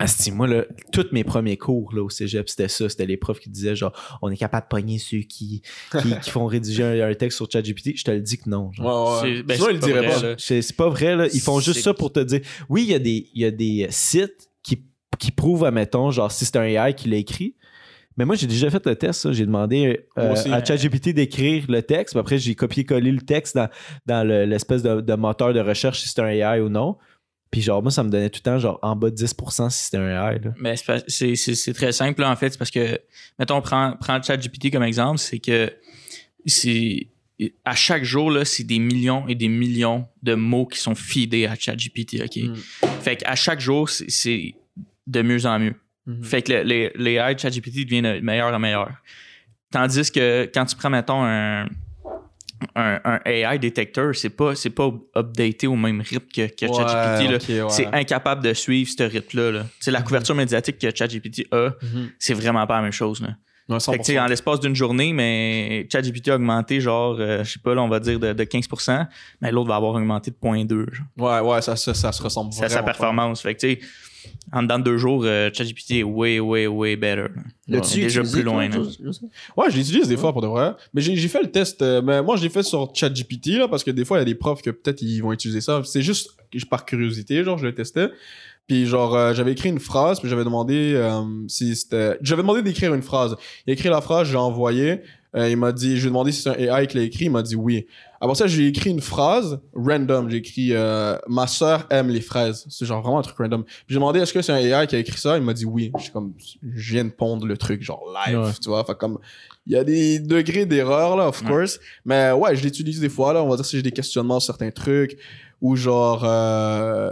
Asti, moi, là, tous mes premiers cours là, au cégep, c'était ça. C'était les profs qui disaient, genre, on est capable de pogner ceux qui, qui, qui font rédiger un, un texte sur ChatGPT. Je te le dis que non. genre. Ouais, ouais. C'est- ben, Sinon, le pas. C'est c'est pas vrai, là. Ils font juste ça pour te dire. Oui, il y a des, il y a des sites qui, qui prouvent, admettons, genre, si c'est un AI qui l'a écrit. Mais moi, j'ai déjà fait le test. J'ai demandé euh, à ChatGPT d'écrire le texte. Puis après, j'ai copié-collé le texte dans, dans le- l'espèce de, de moteur de recherche si c'est un AI ou non. Puis genre, moi, ça me donnait tout le temps, genre, en bas de 10% si c'était un AI, là. Mais c'est très simple, là, en fait. C'est parce que, mettons, prends, prends ChatGPT comme exemple, c'est que c'est à chaque jour, là, c'est des millions et des millions de mots qui sont feedés à ChatGPT, OK? Mm. Fait qu'à chaque jour, c'est- de mieux en mieux. Mhm. Fait que le- les, les AI de ChatGPT deviennent de meilleur en meilleur. Tandis que quand tu prends, mettons, un, un, un AI détecteur, c'est pas, c'est pas updaté au même rythme que, que Ouais, ChatGPT. ouais. C'est incapable de suivre ce rythme-là. Là. C'est La couverture médiatique que ChatGPT a, Mhm. c'est vraiment pas la même chose. Là. Ouais, Fait que, tu sais, 100%. en l'espace d'une journée, mais ChatGPT a augmenté, genre, euh, je sais pas, là, on va dire de, de 15%, mais l'autre va avoir augmenté de 0.2. genre. Ouais, ouais, ça, ça, ça se ressemble C'est sa pas. performance. Fait que, en dedans de deux jours, euh, ChatGPT est way, way, way better. là. L'as-tu déjà plus loin, là. Ouais, je l'utilise des fois pour de vrai. Mais j'ai fait le test. euh, mais moi, je l'ai fait sur ChatGPT, là, parce que des fois, il y a des profs que peut-être ils vont utiliser ça. C'est juste par curiosité, genre, je le testais. Puis, genre, euh, j'avais écrit une phrase, puis j'avais demandé euh, si c'était. J'avais demandé d'écrire une phrase. Il a écrit la phrase, j'ai envoyé. Euh, il m'a dit, je lui ai demandé si c'est un AI qui l'a écrit. Il m'a dit oui. Après ça, j'ai écrit une phrase random. J'ai écrit euh, Ma sœur aime les fraises. C'est genre vraiment un truc random. J'ai demandé est-ce que c'est un AI qui a écrit ça? Il m'a dit oui. Je comme, je viens de pondre le truc, genre live, Ouais. tu vois. Fait comme, il y a des degrés d'erreur, là, of Ouais. course. Mais ouais, je l'utilise des fois, là. On va dire si j'ai des questionnements sur certains trucs. Ou genre, euh,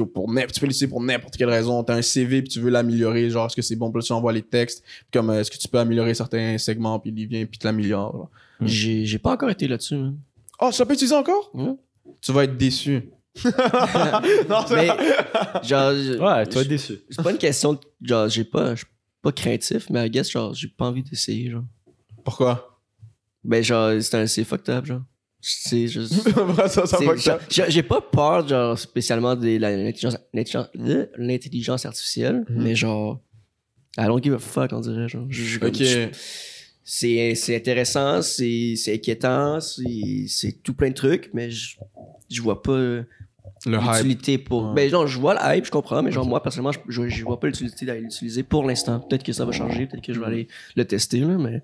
pour n'importe- tu peux l'utiliser pour n'importe quelle raison. T'as un CV puis tu veux l'améliorer. Genre, est-ce que c'est bon? Puis là, tu envoies les textes. Puis comme, euh, est-ce que tu peux améliorer certains segments? Puis il vient puis te l'améliore. là. J'ai j'ai pas encore été là-dessus. man. Oh, ça peut utiliser encore? Ouais. Tu vas être déçu. non, c'est Mais, genre, je- Ouais, tu vas être déçu. c'est pas une question de. Genre, j'ai pas. Je suis pas craintif, mais I guess, genre, j'ai pas envie d'essayer, genre. Pourquoi? Ben, genre, c'est un- c'est fucked up, genre. C'est juste. ça, ça j'ai pas peur, genre, spécialement de l'intelligence artificielle, Mhm. mais genre. I don't give a fuck, on dirait, genre. Je- je- Ok. je- c'est c'est intéressant, c'est c'est inquiétant, c'est c'est tout plein de trucs, mais je, je vois pas l'utilité pour. Ouais. Ben, genre, je vois le hype, je comprends, mais genre, moi, personnellement, je, je, je vois pas l'utilité d'aller l'utiliser pour l'instant. Peut-être que ça va changer, peut-être que je vais aller le tester, là, mais.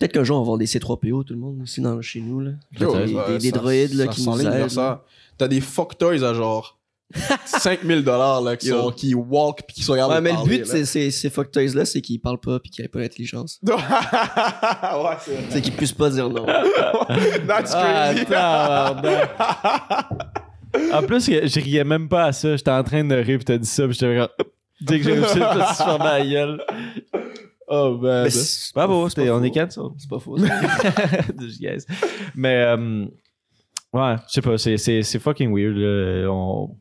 Peut-être qu'un jour, on va avoir des C3PO, tout le monde, aussi, dans, chez nous, là. Yo, des, des- des ça- droïdes, là, ça qui nous aident. ça. T'as des fuck toys à genre 5000 dollars, là, qui Yo. sont, qui walk pis qui sont regardés Ouais, mais le but, là. c'est, c'est, ces fuck toys là, c'est qu'ils parlent pas pis qu'ils aient pas d'intelligence. ouais, c'est vrai. C'est qu'ils puissent pas dire non. That's Ah, crazy. tabarnak. en plus, je riais même pas à ça. J'étais en train de rire pis t'as dit ça pis j'étais comme... Dès que j'ai réussi, je me suis fermé la gueule. Oh, man. Mais c'est- pas on faux. est cancel. C'est pas faux. Mais, euh, ouais, je sais pas, c'est, c'est, c'est fucking weird. là. On,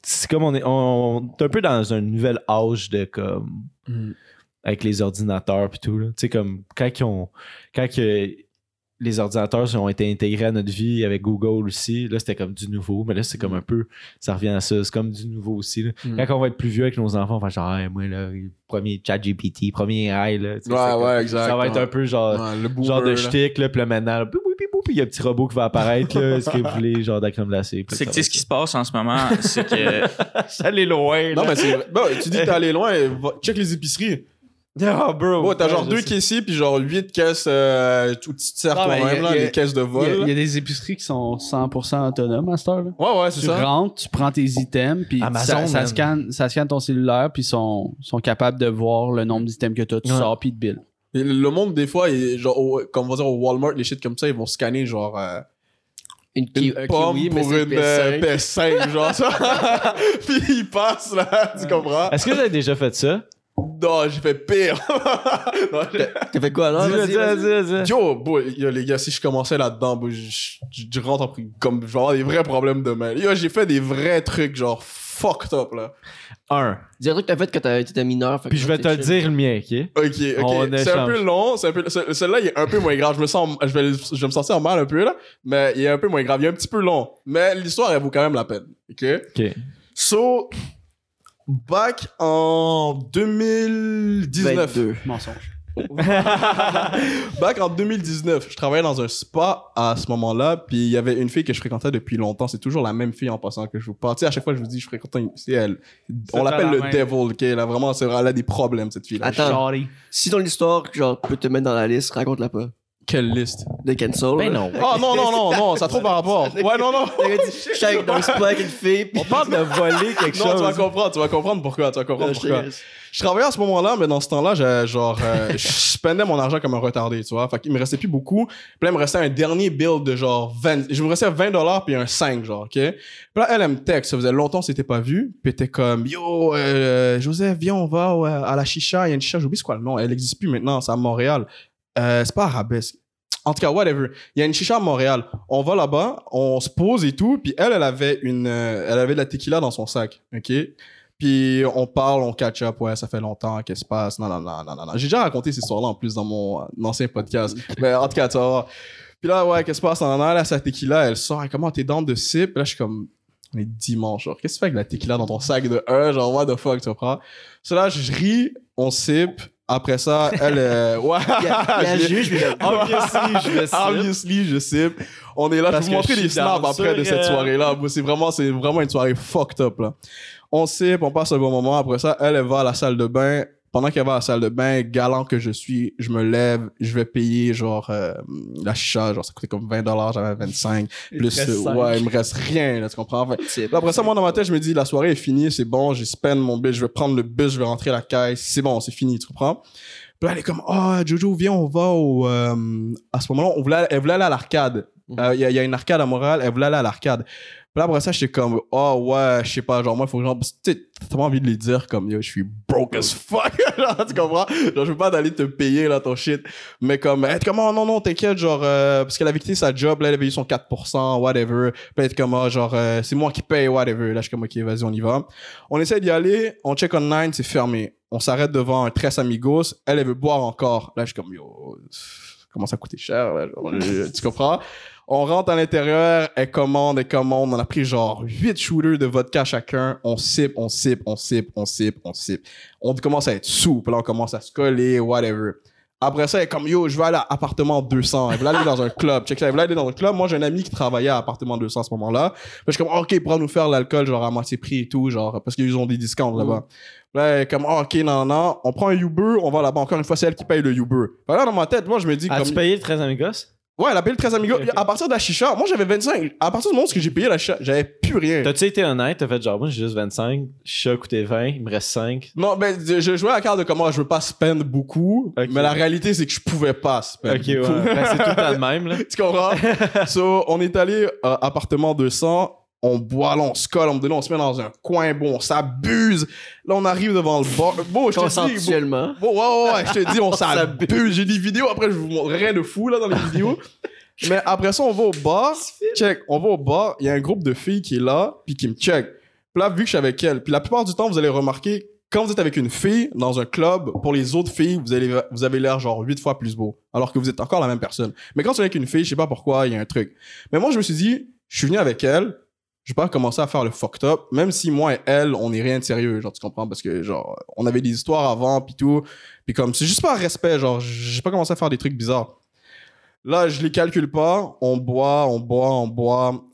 c'est comme on est, on, est un peu dans un nouvel âge de comme. Mm. Avec les ordinateurs puis tout. là. Tu sais, comme quand, ils ont, quand que les ordinateurs ont été intégrés à notre vie avec Google aussi, là, c'était comme du nouveau. Mais là, c'est comme un peu. Ça revient à ça. C'est comme du nouveau aussi. là. Mm. Quand on va être plus vieux avec nos enfants, on va faire genre, Hey, moi, là, premier chat GPT, premier AI, là. tu sais, Ouais, comme- exact. Ça va être un peu genre Ouais, le boomer, genre de shtick, là, puis là, maintenant, puis il y a un petit robot qui va apparaître, là. Est-ce que vous voulez, genre, de la crème glacée? C'est que tu sais ce qui se passe en ce moment, c'est que ça. allé loin, Non, mais c'est vrai. Bon, tu dis que t'es allé loin, va- check les épiceries. Oh, bro. Bon, t'as Ouais, genre deux caissiers, puis genre huit caisses, euh, tout tu Ah, mais toi-même, là, a- les caisses de vol. il y a des épiceries qui sont 100% autonomes à cette heure. Là. Ouais, ouais, c'est Tu ça. rentres, tu prends tes items, puis Amazon, ça, scanne, ça scanne ton cellulaire, puis ils sont, sont capables de voir le nombre d'items que tu as. Tu Ouais. sors, puis te bill. Et le monde, des fois, est, genre, au- comme on va dire au Walmart, les shit comme ça, ils vont scanner genre euh, Une, pomme kiwi, pour une euh, PS5. PS5, genre ça. Puis ils passent là, tu comprends? Est-ce que vous avez déjà fait ça? Non, j'ai fait pire. T'as fait quoi alors? Dis-le. Yo, boy, yo, les gars, si je commençais là-dedans, boy, je, je- je rentre en comme je vais avoir des vrais problèmes demain. Yo, j'ai fait des vrais trucs genre fucked up là. Un. Dis un truc que t'as fait quand t'étais mineur. fait Puis je vais te dire le mien, OK? Ok, ok. C'est un peu long. C'est un peu, ce- celui-là, il est un peu moins grave. Je me sens, je vais, je vais me sentir mal un peu là, mais il est un peu moins grave. Il est un petit peu long, mais l'histoire elle vaut quand même la peine. Ok? OK. So, back en 2019. 22. Mensonge. Back en 2019, je travaillais dans un spa à ce moment-là, puis il y avait une fille que je fréquentais depuis longtemps. C'est toujours la même fille en passant que je vous parle. Tu sais, à chaque fois que je vous dis je fréquente une, c'est elle. On l'appelle la le devil, ok? Elle a vraiment, c'est vrai, elle a des problèmes cette fille-là. Attends. Si ton histoire, genre, peut te mettre dans la liste, raconte-la pas. Quelle liste? De cancel. Ben non. Oh non, non, non, non, ça a trop par rapport. Ouais, non, non. Je suis dans le spa avec une fille. On parle de voler quelque Non, tu vas chose. comprendre, tu vas comprendre pourquoi, tu vas comprendre Euh, je pourquoi. Je travaillais à ce moment-là, mais dans ce temps-là, j'ai- genre, euh, je spendais mon argent comme un retardé, tu vois. Fait qu'il me restait plus beaucoup. Puis là, il me restait un dernier bill de genre 20, je me restais 20 dollars puis un 5, genre, ok? Puis là, elle, elle me texte, ça faisait longtemps que c'était pas vu. Puis était comme, yo, euh, Joseph, viens, on va ouais, à la chicha. Il y a une chicha, j'oublie c'est quoi le nom. Elle existe plus maintenant, c'est à Montréal. Euh, c'est pas Arabesque. En tout cas, whatever. Il y a une chicha à Montréal. On va là-bas, on se pose et tout. Puis elle, elle avait une, euh, elle avait de la tequila dans son sac, ok? Puis on parle, on catch up, ouais, ça fait longtemps, qu'est-ce qui se passe, non, non, non, non, non. J'ai déjà raconté cette histoire-là en plus dans mon ancien podcast. Mais en tout cas, tu vas voir. Puis là, ouais, qu'est-ce qui se passe, non, non, elle a sa tequila, elle sort, comment t'es dans de sip? Là, je suis comme, on est dimanche, genre, qu'est-ce que tu fais avec la tequila dans ton sac de 1, genre, what the fuck, tu comprends? So là, je ris, on sip, après ça, elle, euh, ouais, Il y a, il y a un je l'ai- juge, a- Obviously, je Obviously, je sip. On est là, Parce je vais vous que montrer je les snaps après de cette euh, soirée-là. C'est vraiment, c'est vraiment une soirée fucked up, là. On sip, on passe un bon moment. Après ça, elle, elle va à la salle de bain. Pendant qu'elle va à la salle de bain, galant que je suis, je me lève, je vais payer, genre, euh, la chicha, genre, ça coûtait comme 20 dollars, j'avais 25. Plus, euh, ouais, il me reste rien, là, tu comprends? Là, après ça, moi, dans ma tête, je me dis, la soirée est finie, c'est bon, j'ai spend mon bill, je vais prendre le bus, je vais rentrer à la caisse, c'est bon, c'est fini, tu comprends? Puis là, elle est comme, ah, Jojo, viens, on va au, euh, à ce moment-là, on voulait, elle voulait aller à l'arcade. Euh, Il y, y a une arcade à Montréal, elle voulait aller à l'arcade. Là, après ça, j'étais comme, oh ouais, je sais pas, genre, moi, il faut que genre, tu t'as tellement envie de les dire comme, yo, je suis broke as fuck, genre, tu comprends? Genre, je veux pas d'aller te payer, là, ton shit. Mais comme, être comme, oh non, non, t'inquiète, genre, euh, parce qu'elle avait quitté sa job, là, elle avait eu son 4%, whatever. Puis être comme, ah, genre, euh, c'est moi qui paye, whatever. Là, je suis comme, ok, vas-y, on y va. On essaie d'y aller, on check online, c'est fermé. On s'arrête devant un Tres Amigos, elle, elle veut boire encore. Là, je suis comme, yo, ça commence à coûter cher, là, genre, tu comprends? On rentre à l'intérieur, elle commande, elle commande. On a pris genre 8 shooters de vodka chacun. On sip, on sip, on sip, on sip, on sip. On commence à être sous. Puis là, on commence à se coller, whatever. Après ça, elle est comme, yo, je vais aller à appartement 200. Elle voulait aller dans un club. Check ça, elle voulait aller dans un club. Moi, j'ai un ami qui travaillait à appartement 200 à ce moment-là. Je suis comme, OK, il pourra nous faire l'alcool, genre, à moitié prix et tout, genre, parce qu'ils ont des discounts là-bas. Là, elle est comme, OK, non, non. On prend un Uber, on va là-bas. Encore une fois, c'est elle qui paye le Uber. Fait là, dans ma tête, moi, je me dis, As-tu comme, payé le 13 amigos? Ouais, elle a payé le 13 amigos. Ok. À partir de la chicha, moi j'avais 25. À partir du moment où j'ai payé la chicha, j'avais plus rien. T'as-tu été honnête? T'as fait genre, moi, j'ai juste 25, chat coûtait 20, il me reste 5. Non, ben, je jouais à la carte de comment je veux pas spend beaucoup, mais la réalité, c'est que je pouvais pas spend Ok, ouais. beaucoup. Ben, c'est tout le temps le même, là. tu comprends? so, on est allé euh, appartement 200, on boit, là, on se colle, on me donne, on se met dans un coin, bon, on s'abuse. Là, on arrive devant le bar. Bon, je te dis, bon, bon, ouais, ouais, ouais, je te dis, on s'abuse. J'ai des vidéos, après, je vous montrerai rien de fou, là, dans les vidéos. Mais après ça, on va au bar. Check, on va au bar, il y a un groupe de filles qui est là, puis qui me check. Puis là, vu que je suis avec elle, puis la plupart du temps, vous allez remarquer, quand vous êtes avec une fille dans un club, pour les autres filles, vous, allez, vous avez l'air genre huit fois plus beau, alors que vous êtes encore la même personne. Mais quand tu es avec une fille, je sais pas pourquoi, il y a un truc. Mais moi, je me suis dit, je suis venu avec elle, je vais pas commencer à faire le fucked up, même si moi et elle, on est rien de sérieux, genre, tu comprends? Parce que, genre, on avait des histoires avant, puis tout. Puis comme, c'est juste un respect, genre, j'ai pas commencé à faire des trucs bizarres. Là, je les calcule pas, on boit, on boit, on boit.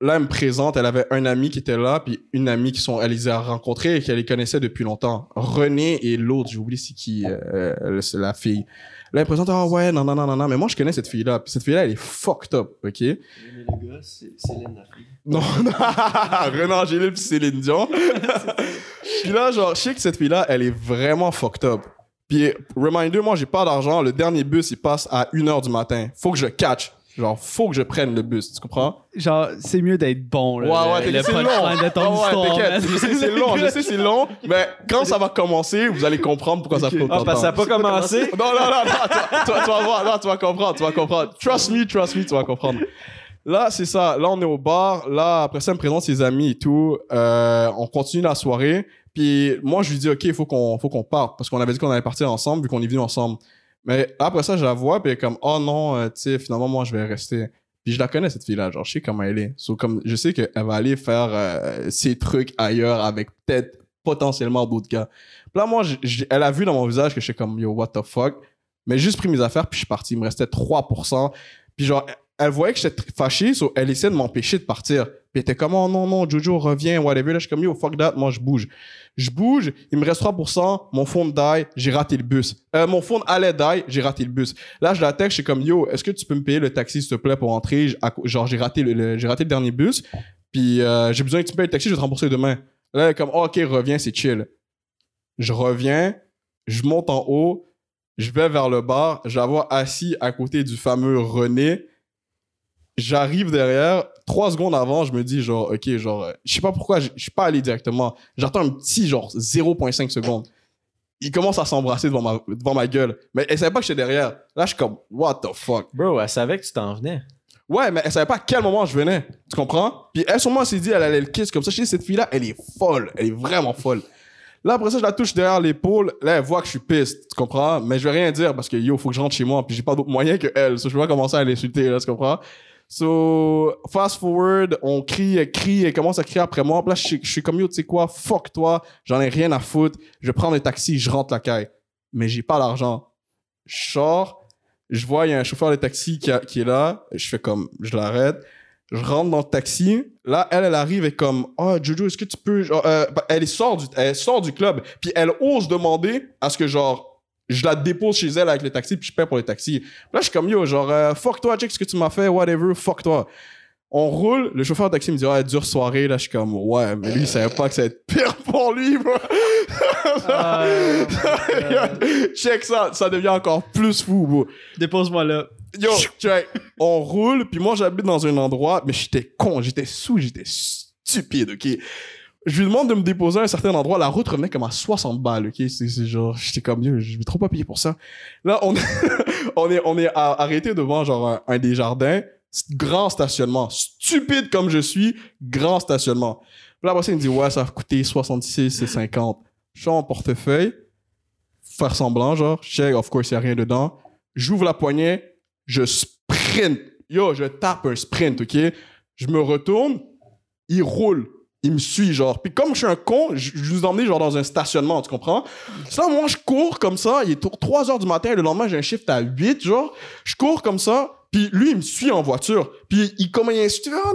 Là, elle me présente, elle avait un ami qui était là, puis une amie qui sont, elle les a rencontrés et qu'elle les connaissait depuis longtemps. René et l'autre, j'ai oublié c'est qui, euh, la fille. Présente, ah ouais, non, non, non, non, non, mais moi, je connais cette fille-là. Puis cette fille-là, elle est fucked up, ok? Mais le gars, c'est Céline. Non, non, Renan Angélil puis Céline Dion. puis là, genre, je sais que cette fille-là, elle est vraiment fucked up. Puis, reminder, moi, j'ai pas d'argent. Le dernier bus, il passe à 1h du matin. Faut que je catch. Genre, faut que je prenne le bus. Tu comprends? Genre, c'est mieux d'être bon, là. Ouais, ouais, le, le c'est long. de ton Ouais, ouais, histoire. Je sais, c'est long. Je sais, c'est long. Mais quand ça va commencer, vous allez comprendre pourquoi ça prend Ah, autant de parce que ça a temps. pas commencé? Non, non, non, non, tu, tu- tu vas voir, non, tu vas comprendre, tu vas comprendre. Trust me, trust me, tu vas comprendre. Là, c'est ça. Là, on est au bar. Là, après ça, elle me présente ses amis et tout. Euh, on continue la soirée. Puis moi, je lui dis, OK, il faut qu'on faut qu'on parte. Parce qu'on avait dit qu'on allait partir ensemble, vu qu'on est venus ensemble. Mais après ça, je la vois, puis elle est comme, oh non, euh, tu sais, finalement, moi, je vais rester. Puis je la connais, cette fille-là. Genre, je sais comment elle est. So, comme, je sais qu'elle va aller faire euh, ses trucs ailleurs avec peut-être potentiellement d'autres gars. Puis là, moi, j- elle a vu dans mon visage que je suis comme, yo, what the fuck? Mais j'ai juste pris mes affaires, puis je suis parti. Il me restait 3%. Puis genre, elle voyait que j'étais fâché, so elle essayait de m'empêcher de partir. Puis elle était comme, oh non, non, Jojo, reviens, whatever. Là, je suis comme, yo, fuck that, moi, je bouge. Je bouge, il me reste 3%, mon phone die, j'ai raté le bus. Euh, mon phone allait die, j'ai raté le bus. Là, je la texte, je suis comme, yo, est-ce que tu peux me payer le taxi, s'il te plaît, pour co- Genre, j'ai raté le, dernier bus, puis euh, j'ai besoin que tu me payes le taxi, je vais te rembourser demain. Là, comme, oh, ok, reviens, c'est chill. Je reviens, je monte en haut, je vais vers le bar, je la vois assis à côté du fameux René. J'arrive derrière, trois secondes avant, je me dis genre, ok, genre, euh, je sais pas pourquoi, je suis pas allé directement. J'attends un petit genre 0.5 secondes. Il commence à s'embrasser devant ma, devant ma gueule. Mais elle savait pas que j'étais derrière. Là, je suis comme, what the fuck? Bro, elle savait que tu t'en venais. Ouais, mais elle savait pas à quel moment je venais. Tu comprends? Puis elle, sûrement, s'est dit, elle allait le kiss comme ça. Je dis, cette fille-là, elle est folle. Elle est vraiment folle. Là, après ça, je la touche derrière l'épaule. Là, elle voit que je suis piste. Tu comprends? Mais je vais rien dire parce que yo, faut que je rentre chez moi. Puis j'ai pas d'autre moyen que elle. So, je vais pas commencer à l'insulter, là. Tu comprends? So, fast forward, on crie, elle crie, elle commence à crier après moi. Là, je, suis- comme yo, tu sais quoi? Fuck toi. J'en ai rien à foutre. Je prends un taxi, je rentre la caille. Mais j'ai pas l'argent. Je sors. Je vois, il y a un chauffeur de taxi qui, est là. Je fais comme, je l'arrête. Je rentre dans le taxi. Là, elle, elle arrive et comme, oh, Jojo, est-ce que tu peux, euh, elle elle sort du club. Puis elle ose demander à ce que, genre, je la dépose chez elle avec le taxi puis je paie pour le taxi. Puis là, je suis comme, yo, genre, euh, fuck toi, check ce que tu m'as fait, whatever, fuck toi. On roule, le chauffeur de taxi me dit, ouais, dure soirée. Là, je suis comme, ouais, mais lui, il savait pas que ça allait être pire pour lui, bro. check ça, ça devient encore plus fou, bro. Dépose-moi là. Yo, check. On roule, puis moi j'habite dans un endroit, mais j'étais con, j'étais sous, j'étais stupide, ok? Je lui demande de me déposer à un certain endroit, la route revenait comme à 60 balles, ok? C'est genre, j'étais comme, je vais trop pas payer pour ça. Là, on, on est, on est arrêté devant genre un, des jardins, grand stationnement, stupide comme je suis, grand stationnement. Là, après il me dit, ouais, ça va coûter 66 et 50. Je suis en portefeuille, faire semblant, genre, check, of course, il y a rien dedans. J'ouvre la poignée, je sprint. Yo, je tape un sprint, ok? Je me retourne, il roule. Il me suit, genre. Puis comme je suis un con, je, je vous emmener, genre, dans un stationnement, tu comprends? Ça, moi, je cours comme ça. Il est 3 heures du matin. Le lendemain, j'ai un shift à 8, genre. Je cours comme ça. Puis lui, il me suit en voiture. Puis il comment il insulte, ah,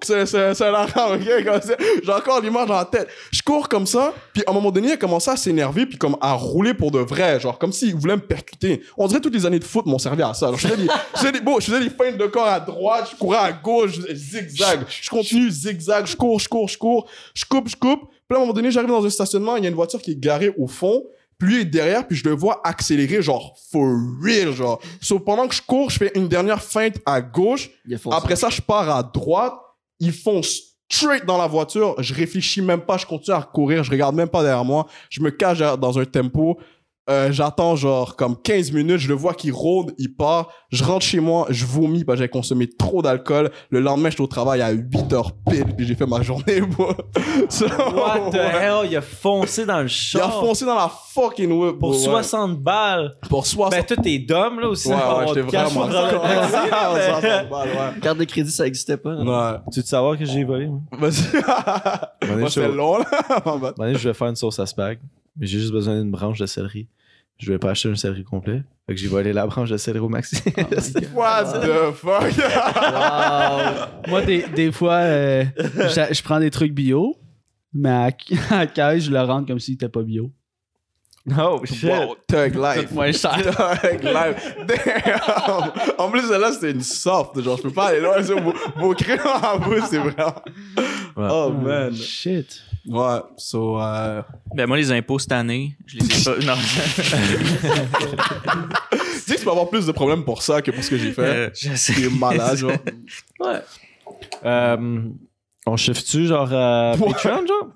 que c'est, c'est, ok? Comme ça. J'ai encore l'image la tête. Je cours comme ça, puis à un moment donné, il a commencé à s'énerver, puis comme à rouler pour de vrai, genre comme s'il voulait me percuter. On dirait toutes les années de foot m'ont servi à ça. Alors, je faisais des, je faisais bon, je faisais des feintes de corps à droite, je courais à gauche, je zigzag. Je continue zigzag, je cours, je cours, je cours, je coupe, je coupe. Puis à un moment donné, j'arrive dans un stationnement, il y a une voiture qui est garée au fond. Puis lui il est derrière, puis je le vois accélérer, genre, for real, genre. Sauf pendant que je cours, je fais une dernière feinte à gauche. Il. Après ça, je pars à droite. Ils fonce straight dans la voiture. Je réfléchis même pas. Je continue à courir. Je regarde même pas derrière moi. Je me cache dans un tempo. Euh, J'attends genre comme 15 minutes. Je le vois qui rôde. Il part. Je rentre chez moi. Je vomis parce que j'ai consommé trop d'alcool. Le lendemain, je suis au travail à 8 heures pile. Puis j'ai fait ma journée, moi. So, What the ouais. hell? Il a foncé dans le Il char. a foncé dans la fucking whip. Pour ouais. 60 balles. Pour 60. Ben, toi, t'es d'homme, là, aussi. ouais, j'étais vraiment. pas dans le taxi, là, mais- 60 balles, ouais. Carte de crédit, ça existait pas. hein. Ouais. Tu veux savoir que j'ai volé, moi? Vas-y. Long, là. Donné, je vais faire une sauce à spag, mais j'ai juste besoin d'une branche de céleri. Je vais pas acheter un céleri complet. Fait que j'ai volé la branche de céleri au maxi. What the fuck? Moi, des, des fois, euh, je prends des trucs bio, mais à, à la caisse, je le rentre comme s'il était pas bio. oh, shit. Wow, Thug Life. moins cher. Thug Life. Damn. En plus, celle-là, c'était une soft. Genre, je peux pas aller loin. Vos, vos crayons en bouche, c'est vraiment. Oh, man. Shit. Ouais, so, euh, Ben, moi, les impôts cette année, je les ai pas. Non. tu sais que tu peux avoir plus de problèmes pour ça que pour ce que j'ai fait. Euh, je sais. T'es malade, genre. Euh, on shift-tu, genre, à Ouais. Patreon, genre?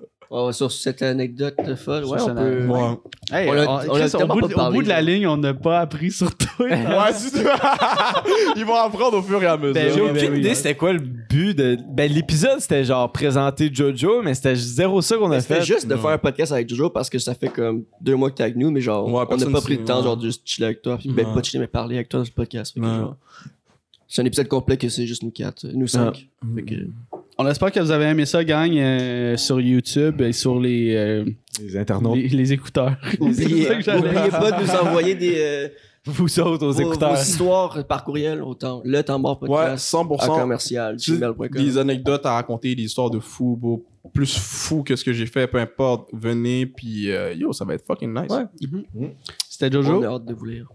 Sur cette anecdote folle, ouais, on peut. Ouais. Hey, On a- on- on a Chris, au, bout, de- au parlé, bout de la genre. ligne, on n'a pas appris sur toi. Ouais, du tout. Ils vont apprendre au fur et à mesure. Ben J'ai aucune ben oui, idée ouais. c'était quoi le but de. Ben, l'épisode, c'était genre présenter Jojo, mais c'était zéro ça qu'on a C'était fait. juste de faire un podcast avec Jojo parce que ça fait comme deux mois que t'es avec nous, mais genre, Ouais, on n'a pas pris le temps, genre, de juste chiller avec toi. Puis, ben, Ouais. pas chiller, mais parler avec toi dans ce podcast. C'est un épisode complet que c'est juste nous quatre, nous cinq. Fait que, On espère que vous avez aimé ça, gang, euh, sur YouTube et sur les, euh, Les internautes. les, les écouteurs. C'est ça que j'allais N'oubliez pas de nous envoyer des, euh, Vous autres, aux vos, écouteurs. vos histoires par courriel au temps. Le temps mort Ouais, podcast. 100%. à commercial, Tu sais, gmail.com. des anecdotes à raconter, des histoires de fous, beau, plus fou que ce que j'ai fait, peu importe, venez, puis euh, yo, ça va être fucking nice. Ouais. C'était On a Jojo. hâte de vous lire.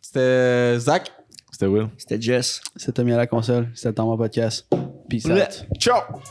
C'était Zach. C'était Will. C'était Jess. C'était mis à la console. C'était dans mon podcast. Peace out. Ciao!